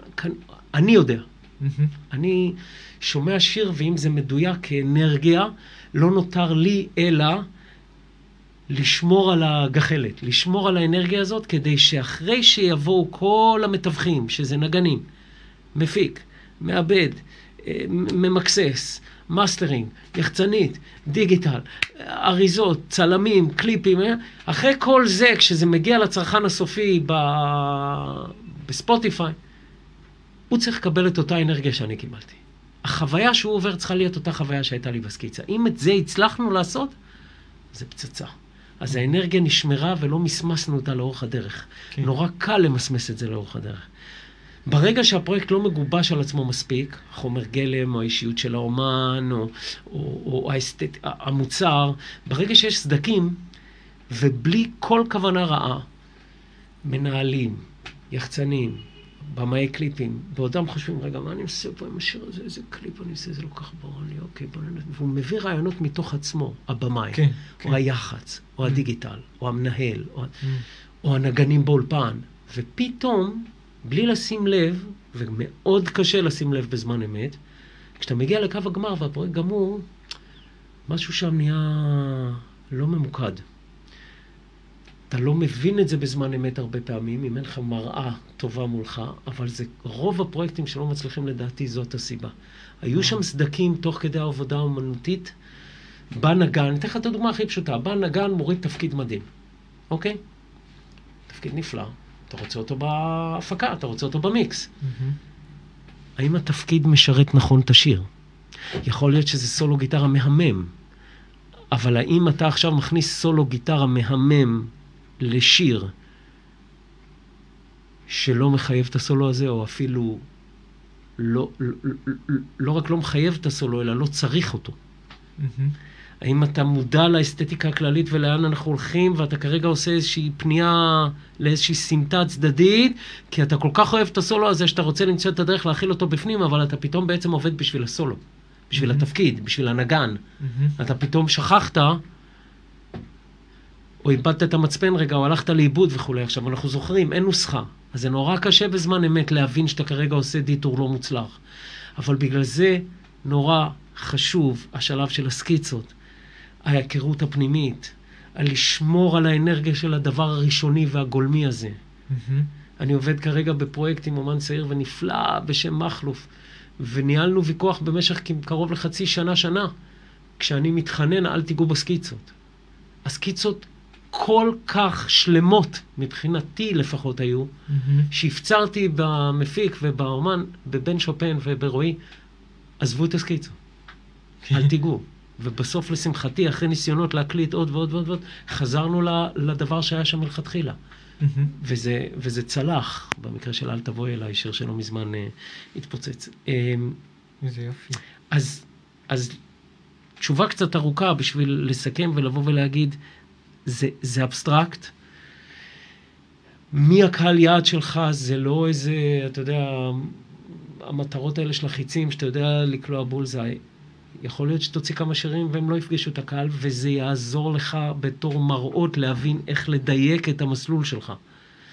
אני יודע. מהמם. אני שומע שיר, ואם זה מדויק כאנרגיה, לא נותר לי אלא לשמור על הגחלת, לשמור על האנרגיה הזאת, כדי שאחרי שיבואו כל המתווכים, שזה נגנים, מפיק, מעבד, אה, ממקסס, מאסטרינג, יחצנית, דיגיטל, אריזות, צלמים, קליפים, אה, אחרי כל זה, כשזה מגיע לצרכן הסופי ב... בספוטיפיי, הוא צריך לקבל את אותה אנרגיה שאני קיבלתי. החוויה שהוא עובר צריכה להיות אותה חוויה שהייתה לי בסקיצה. אם את זה הצלחנו לעשות, זה פצצה. אז האנרגיה נשמרה ולא מסמסנו אותה לאורך הדרך. כן. נורא קל למסמס את זה לאורך הדרך. ברגע שהפרויקט לא מגובש על עצמו מספיק, חומר גלם, או האישיות של האומן, או, או, או האסתט... המוצר, ברגע שיש סדקים, ובלי כל כוונה רעה, מנהלים, יחצנים, במאי קליפים, בעודם חושבים, רגע, מה אני עושה פה עם השיר הזה, איזה קליפ אני עושה, זה לא כל כך ברור לי, אוקיי, בוא ננסה. והוא מביא רעיונות מתוך עצמו, הבמאי, כן, או כן. היח"צ, או הדיגיטל, או המנהל, או... מהמם. או הנגנים באולפן, ופתאום, בלי לשים לב, ומאוד קשה לשים לב בזמן אמת, כשאתה מגיע לקו הגמר והפרויקט גמור, משהו שם נהיה לא ממוקד. אתה לא מבין את זה בזמן אמת הרבה פעמים, אם אין לך מראה טובה מולך, אבל זה רוב הפרויקטים שלא מצליחים לדעתי, זאת הסיבה. היו שם סדקים תוך כדי העבודה האומנותית, בא נגן, אני אתן לך את הדוגמה הכי פשוטה, בא נגן מוריד תפקיד מדהים, אוקיי? תפקיד נפלא, אתה רוצה אותו בהפקה, אתה רוצה אותו במיקס. מהמם. האם התפקיד משרת נכון את השיר? יכול להיות שזה סולו גיטרה מהמם, אבל האם אתה עכשיו מכניס סולו גיטרה מהמם לשיר שלא מחייב את הסולו הזה, או אפילו לא, לא, לא, לא רק לא מחייב את הסולו, אלא לא צריך אותו? מהמם. האם אתה מודע לאסתטיקה הכללית ולאן אנחנו הולכים, ואתה כרגע עושה איזושהי פנייה לאיזושהי סמטה צדדית, כי אתה כל כך אוהב את הסולו הזה שאתה רוצה למצוא את הדרך להכיל אותו בפנים, אבל אתה פתאום בעצם עובד בשביל הסולו, בשביל מהמם. התפקיד, בשביל הנגן. מהמם. אתה פתאום שכחת, או איבדת את המצפן רגע, או הלכת לאיבוד וכולי. עכשיו, אנחנו זוכרים, אין נוסחה. אז זה נורא קשה בזמן אמת להבין שאתה כרגע עושה דיטור לא מוצלח. אבל בגלל זה נורא חשוב השלב של הסקיצות, ההיכרות הפנימית, הלשמור על האנרגיה של הדבר הראשוני והגולמי הזה. מהמם. אני עובד כרגע בפרויקט עם אומן צעיר ונפלא בשם מכלוף, וניהלנו ויכוח במשך קרוב לחצי שנה, שנה, כשאני מתחנן, אל תיגעו בסקיצות. הסקיצות כל כך שלמות, מבחינתי לפחות היו, מהמם. שהפצרתי במפיק ובאומן, בבן שופן וברועי, עזבו את הסקיצות, אל תיגעו. ובסוף, לשמחתי, אחרי ניסיונות להקליט עוד ועוד ועוד ועוד, חזרנו לדבר שהיה שם מלכתחילה. מהמם. וזה, וזה צלח, במקרה של אל תבואי אליי, שיר שלא מזמן אה, התפוצץ. אה, איזה יופי. אז, אז תשובה קצת ארוכה בשביל לסכם ולבוא ולהגיד, זה, זה אבסטרקט. מי הקהל יעד שלך זה לא איזה, אתה יודע, המטרות האלה של החיצים שאתה יודע לקלוע בולזאי. יכול להיות שתוציא כמה שירים והם לא יפגשו את הקהל, וזה יעזור לך בתור מראות להבין איך לדייק את המסלול שלך.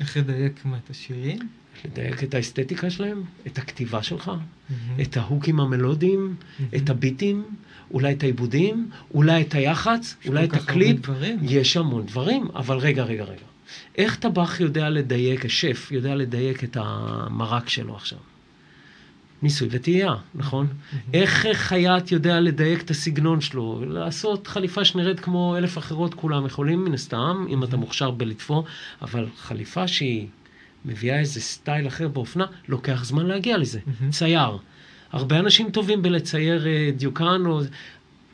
איך לדייק מה את השירים? לדייק את האסתטיקה שלהם, את הכתיבה שלך, מהמם. את ההוקים המלודיים, את הביטים, אולי את העיבודים, אולי את היח"צ, אולי את הקליפ. יש המון דברים, אבל רגע, רגע, רגע. איך טבח יודע לדייק, השף יודע לדייק את המרק שלו עכשיו? ניסוי וטעייה, נכון? איך חייט יודע לדייק את הסגנון שלו? לעשות חליפה שנראית כמו אלף אחרות, כולם יכולים מן הסתם, אם אתה מוכשר בלתפור, אבל חליפה שהיא מביאה איזה סטייל אחר באופנה, לוקח זמן להגיע לזה. צייר. הרבה אנשים טובים בלצייר אה, דיוקן, או...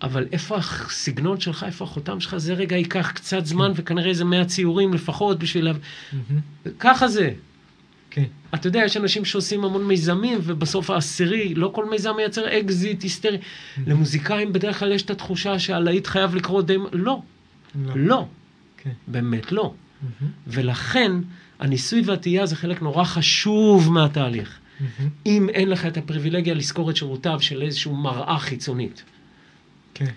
אבל איפה הסגנון שלך, איפה החותם שלך, זה רגע ייקח קצת זמן, וכנראה איזה 100 ציורים לפחות בשביל... ככה זה. כן. אתה יודע, יש אנשים שעושים המון מיזמים, ובסוף העשירי, לא כל מיזם מייצר אקזיט היסטרי. למוזיקאים בדרך כלל יש את התחושה שהלהיט חייב לקרות די... לא, לא, כן. באמת לא. מהמם. ולכן, הניסוי והטעייה זה חלק נורא חשוב מהתהליך. מהמם. אם אין לך את הפריבילגיה לשכור את שירותיו של איזושהי מראה חיצונית. כן.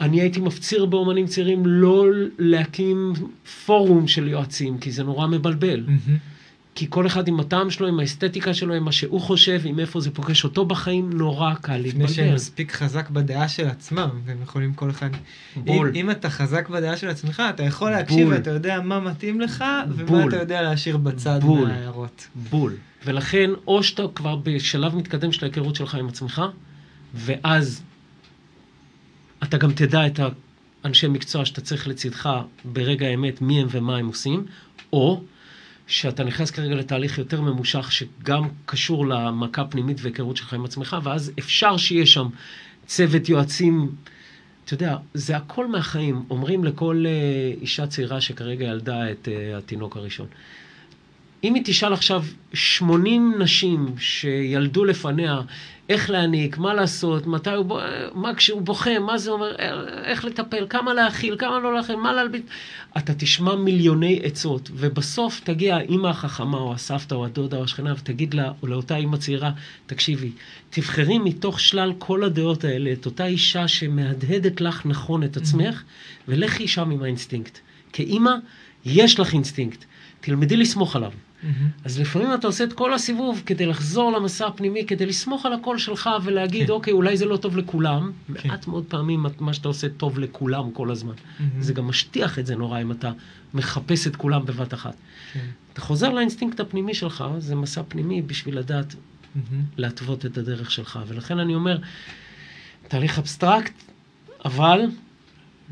אני הייתי מפציר באומנים צעירים לא להקים פורום של יועצים, כי זה נורא מבלבל. מהמם. כי כל אחד עם הטעם שלו, עם האסתטיקה שלו, עם מה שהוא חושב, עם איפה זה פוגש אותו בחיים, נורא קל לפני שהם להתבלבל. מספיק חזק בדעה של עצמם, והם יכולים כל אחד... בול. אם, אם אתה חזק בדעה של עצמך, אתה יכול להקשיב בול. ואתה יודע מה מתאים לך, ומה בול. אתה יודע להשאיר בצד בול. מההערות. בול. ולכן, או שאתה כבר בשלב מתקדם של ההיכרות שלך עם עצמך, ואז אתה גם תדע את האנשי מקצוע שאתה צריך לצדך ברגע האמת, מי הם ומה הם עושים, או שאתה נכנס כרגע לתהליך יותר ממושך, שגם קשור למכה פנימית והיכרות שלך עם עצמך, ואז אפשר שיהיה שם צוות יועצים. אתה יודע, זה הכל מהחיים. אומרים לכל אה, אישה צעירה שכרגע ילדה את אה, התינוק הראשון. אם היא תשאל עכשיו 80 נשים שילדו לפניה איך להעניק, מה לעשות, מתי הוא, בו- מה כשהוא בוכה, מה זה אומר, איך לטפל, כמה להאכיל, כמה לא להאכיל, מה להלביש, אתה תשמע מיליוני עצות, ובסוף תגיע האימא החכמה, או הסבתא, או הדודה, או השכנה, ותגיד לה, או לאותה אימא צעירה, תקשיבי, תבחרי מתוך שלל כל הדעות האלה את אותה אישה שמהדהדת לך נכון את עצמך, ולכי שם עם האינסטינקט. כאימא, יש לך אינסטינקט, תלמדי לסמוך עליו. אז לפעמים אתה עושה את כל הסיבוב כדי לחזור למסע הפנימי, כדי לסמוך על הקול שלך ולהגיד, כן. אוקיי, אולי זה לא טוב לכולם. כן. מעט מאוד פעמים מה שאתה עושה טוב לכולם כל הזמן. מהמם. זה גם משטיח את זה נורא אם אתה מחפש את כולם בבת אחת. כן. אתה חוזר לאינסטינקט הפנימי שלך, זה מסע פנימי בשביל לדעת מהמם. להתוות את הדרך שלך. ולכן אני אומר, תהליך אבסטרקט, אבל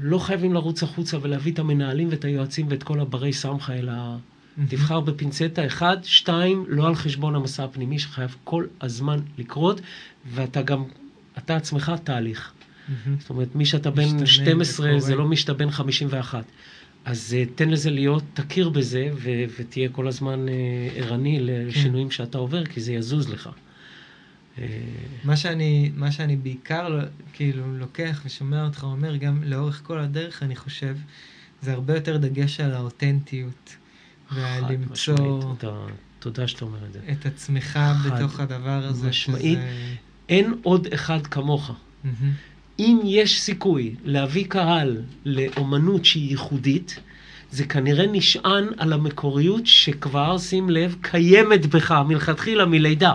לא חייבים לרוץ החוצה ולהביא את המנהלים ואת היועצים ואת כל הברי סמכא, אלא מהמם. תבחר בפינצטה, אחד, שתיים, לא על חשבון המסע הפנימי שחייב כל הזמן לקרות, ואתה גם, אתה עצמך תהליך. מהמם. זאת אומרת, מי שאתה בן משתנה 12 וקורה. זה לא מי שאתה בן 51. אז uh, תן לזה להיות, תכיר בזה, ו- ותהיה כל הזמן uh, ערני לשינויים שאתה עובר, כי זה יזוז לך. אה, מה שאני, מה שאני בעיקר לא- כאילו לוקח ושומע אותך אומר גם לאורך כל הדרך, אני חושב, זה הרבה יותר דגש על האותנטיות. חד ולמצוא משמעית. אתה- תודה שאתה אומר את זה. את עצמך חד בתוך הדבר הזה. משמעית. שזה- אין עוד אחד כמוך. אם יש סיכוי להביא קהל לאומנות שהיא ייחודית, זה כנראה נשען על המקוריות שכבר, שים לב, קיימת בך מלכתחילה, מלידה.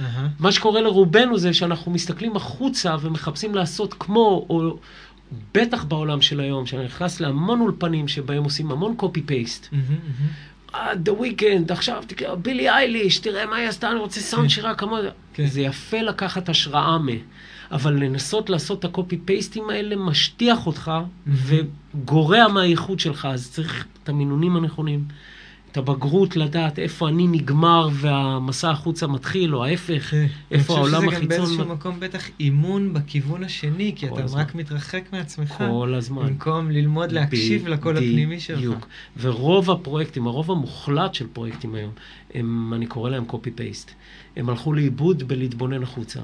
אהה. מה שקורה לרובנו זה שאנחנו מסתכלים החוצה ומחפשים לעשות כמו, או בטח בעולם של היום, שאני נכנס להמון אולפנים שבהם עושים המון copy-paste. מהמם, מהמם. The Weeknd, עכשיו תקרא, בילי אייליש, תראה מה היא עשתה, אני רוצה סאונד כן. שירה כמוה. כן. זה יפה לקחת השראה מ... אבל לנסות לעשות את ה copy paste ים האלה משטיח אותך וגורע מהייחוד שלך, אז צריך את המינונים הנכונים, את הבגרות לדעת איפה אני נגמר והמסע החוצה מתחיל, או ההפך, כן. איפה העולם אני חושב שזה גם החיצון... באיזשהו מקום בטח אימון בכיוון השני, כי אתה הזמן. רק מתרחק מעצמך, כל הזמן. במקום ללמוד להקשיב לקול הפנימי שלך. בדיוק. ורוב הפרויקטים, הרוב המוחלט של פרויקטים היום, הם, אני קורא להם פייסט. הם הלכו לאיבוד בלהתבונן החוצה.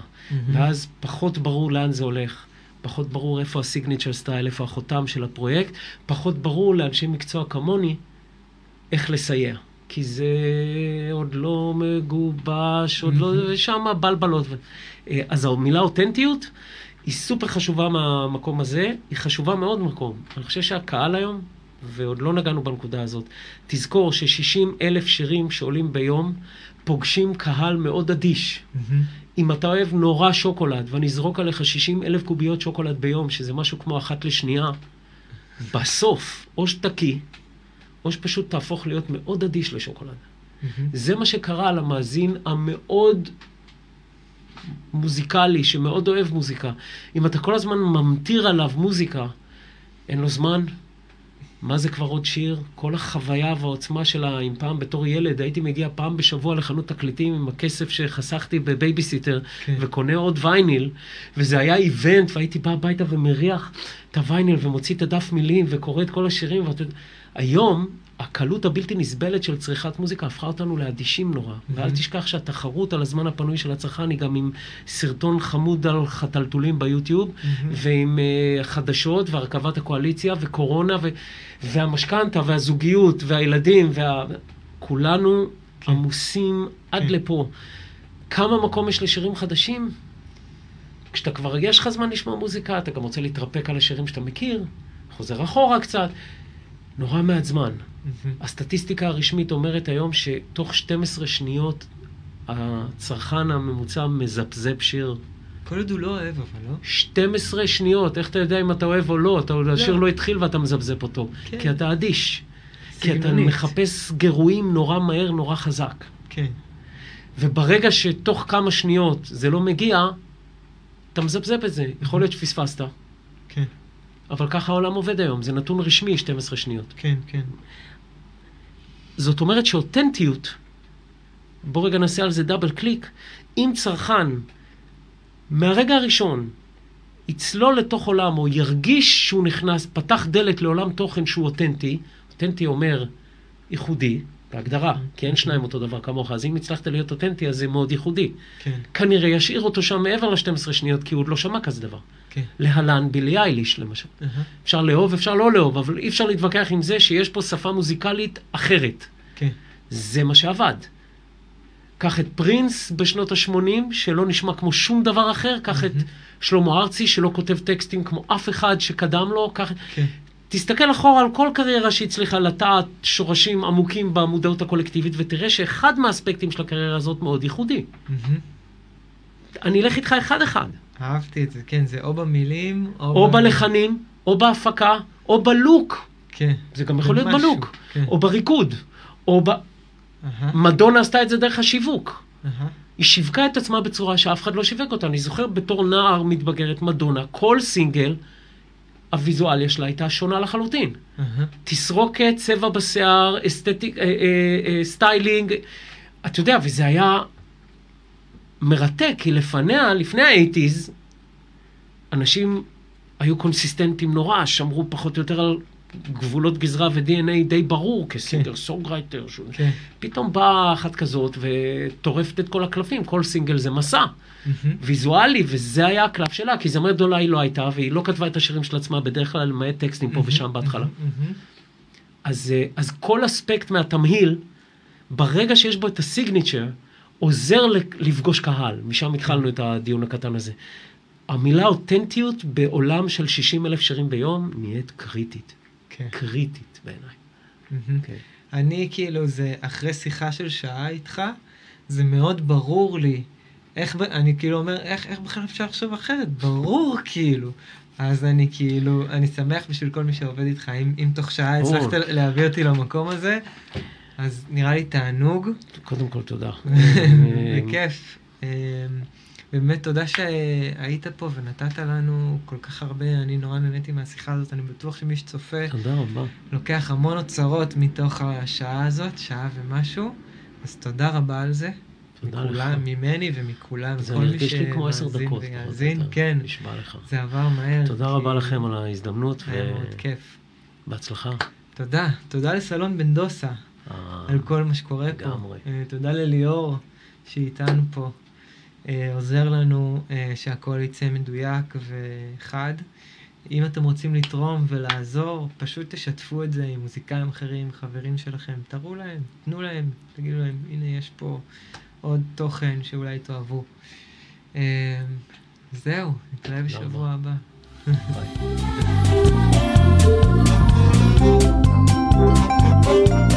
ואז פחות ברור לאן זה הולך. פחות ברור איפה הסיגניצ'ר סטייל, איפה החותם של הפרויקט. פחות ברור לאנשי מקצוע כמוני איך לסייע. כי זה עוד לא מגובש, עוד לא, ושם בלבלות. אה, אז המילה אותנטיות היא סופר חשובה מהמקום הזה, היא חשובה מאוד במקום. אני חושב שהקהל היום, ועוד לא נגענו בנקודה הזאת, תזכור ש-60 אלף שירים שעולים ביום פוגשים קהל מאוד אדיש. אם אתה אוהב נורא שוקולד, ואני אזרוק עליך 60 אלף קוביות שוקולד ביום, שזה משהו כמו אחת לשנייה, בסוף, או שתקיא, או שפשוט תהפוך להיות מאוד אדיש לשוקולד. זה מה שקרה למאזין המאוד מוזיקלי, שמאוד אוהב מוזיקה. אם אתה כל הזמן ממטיר עליו מוזיקה, אין לו זמן. מה זה כבר עוד שיר? כל החוויה והעוצמה שלה, אם פעם בתור ילד הייתי מגיע פעם בשבוע לחנות תקליטים עם הכסף שחסכתי בבייביסיטר, כן. וקונה עוד וייניל, וזה היה event, והייתי בא הביתה ומריח את הווייניל ומוציא את הדף מילים וקורא את כל השירים. ואת... היום, הקלות הבלתי נסבלת של צריכת מוזיקה הפכה אותנו לאדישים נורא. Mm-hmm. ואל תשכח שהתחרות על הזמן הפנוי של הצרכן היא גם עם סרטון חמוד על חתלתולים ביוטיוב, mm-hmm. ועם uh, חדשות והרכבת הקואליציה וקורונה, ו... והמשכנתה והזוגיות והילדים, וה... כולנו כן. עמוסים עד כן. לפה. כמה מקום יש לשירים חדשים? כשאתה כבר, יש לך זמן לשמוע מוזיקה, אתה גם רוצה להתרפק על השירים שאתה מכיר, חוזר אחורה קצת, נורא מעט זמן. הסטטיסטיקה הרשמית אומרת היום שתוך 12 שניות הצרכן הממוצע מזפזפ שיר. כל עוד הוא לא אוהב, אבל לא? 12 שניות, איך אתה יודע אם אתה אוהב או לא? אתה, לא. השיר לא התחיל ואתה מזפזפ אותו. כן. כי אתה אדיש. כי אתה מחפש גירויים נורא מהר, נורא חזק. כן. וברגע שתוך כמה שניות זה לא מגיע, אתה מזפזפ את זה. יכול להיות שפספסת. כן. אבל ככה העולם עובד היום, זה נתון רשמי, 12 שניות. כן, כן. זאת אומרת שאותנטיות, בוא רגע נעשה על זה דאבל קליק, אם צרכן מהרגע הראשון יצלול לתוך עולם או ירגיש שהוא נכנס, פתח דלת לעולם תוכן שהוא אותנטי, אותנטי אומר ייחודי, בהגדרה, כי אין שניים אותו דבר כמוך, אז אם הצלחת להיות אותנטי, אז זה מאוד ייחודי. כן. כנראה ישאיר אותו שם מעבר ל-12 שניות, כי הוא עוד לא שמע כזה דבר. כן. להלן בילי אייליש, למשל. Uh-huh. אפשר לאהוב, אפשר לא לאהוב, אבל אי אפשר להתווכח עם זה שיש פה שפה מוזיקלית אחרת. כן. זה מה שעבד. קח את פרינס בשנות ה-80, שלא נשמע כמו שום דבר אחר, קח uh-huh. את שלמה ארצי, שלא כותב טקסטים כמו אף אחד שקדם לו, קח... כן. תסתכל אחורה על כל קריירה שהצליחה לטעת שורשים עמוקים במודעות הקולקטיבית, ותראה שאחד מהאספקטים של הקריירה הזאת מאוד ייחודי. אני אלך איתך אחד-אחד. אהבתי את זה, כן, זה או במילים, או... או. בלחנים, או בהפקה, או בלוק. כן. זה גם יכול להיות בלוק. כן. או בריקוד. או ב... מדונה עשתה את זה דרך השיווק. היא שיווקה את עצמה בצורה שאף אחד לא שיווק אותה. אני זוכר בתור נער מתבגרת מדונה, כל סינגל הוויזואליה שלה הייתה שונה לחלוטין. Uh-huh. תסרוקת, צבע בשיער, aesthetic, אה, אה, אה, styling, אתה יודע, וזה היה מרתק, כי לפניה, לפני ה eighties, אנשים היו consistent ים נורא, שמרו פחות או יותר על גבולות גזרה ו-DNA די ברור כ singer כן. songwriter. כן. פתאום באה אחת כזאת וטורפת את כל הקלפים, כל סינגל זה מסע. Mm-hmm. ויזואלי, וזה היה הקלף שלה, כי זמרת גדולה היא לא הייתה, והיא לא כתבה את השירים של עצמה בדרך כלל, למעט טקסטים פה mm-hmm. ושם בהתחלה. Mm-hmm. אז, אה, אז כל אספקט מהתמהיל, ברגע שיש בו את הסיגניצ'ר, עוזר לפגוש קהל. משם התחלנו את הדיון הקטן הזה. המילה אותנטיות בעולם של 60 אלף שירים ביום נהיית קריטית. כן. קריטית בעיניי. Mm-hmm. כן. אני כאילו, זה אחרי שיחה של שעה איתך, זה מאוד ברור לי איך, אני כאילו אומר, איך, איך בכלל אפשר לחשוב אחרת? ברור, כאילו. אז אני כאילו, אני שמח בשביל כל מי שעובד איתך. אם, אם תוך שעה הצלחת להביא אותי למקום הזה, אז נראה לי תענוג. קודם כל, תודה. [LAUGHS] בכיף. אמ, באמת תודה שהיית פה ונתת לנו כל כך הרבה, אני נורא נהניתי מהשיחה הזאת, אני בטוח שמי שצופה... תודה רבה. לוקח המון אוצרות מתוך השעה הזאת, שעה ומשהו, אז תודה רבה על זה. תודה לך. ממני ומכולם, כמו עשר דקות. ויאזין, כן. נשמע לך. זה עבר מהר. תודה רבה לכם על ההזדמנות. היה מאוד כיף. בהצלחה. תודה. תודה לסלון בן דוסה אה, על כל מה שקורה פה. לגמרי. אה, תודה לליאור שאיתנו פה. אה, עוזר לנו שהכל יצא מדויק וחד. אם אתם רוצים לתרום ולעזור, פשוט תשתפו את זה עם מוזיקאים אחרים, חברים שלכם, תראו להם, תנו להם, תגידו להם, הנה יש פה עוד תוכן שאולי תאהבו. אמ, זהו, נתראה בשבוע הבא. ביי. [LAUGHS]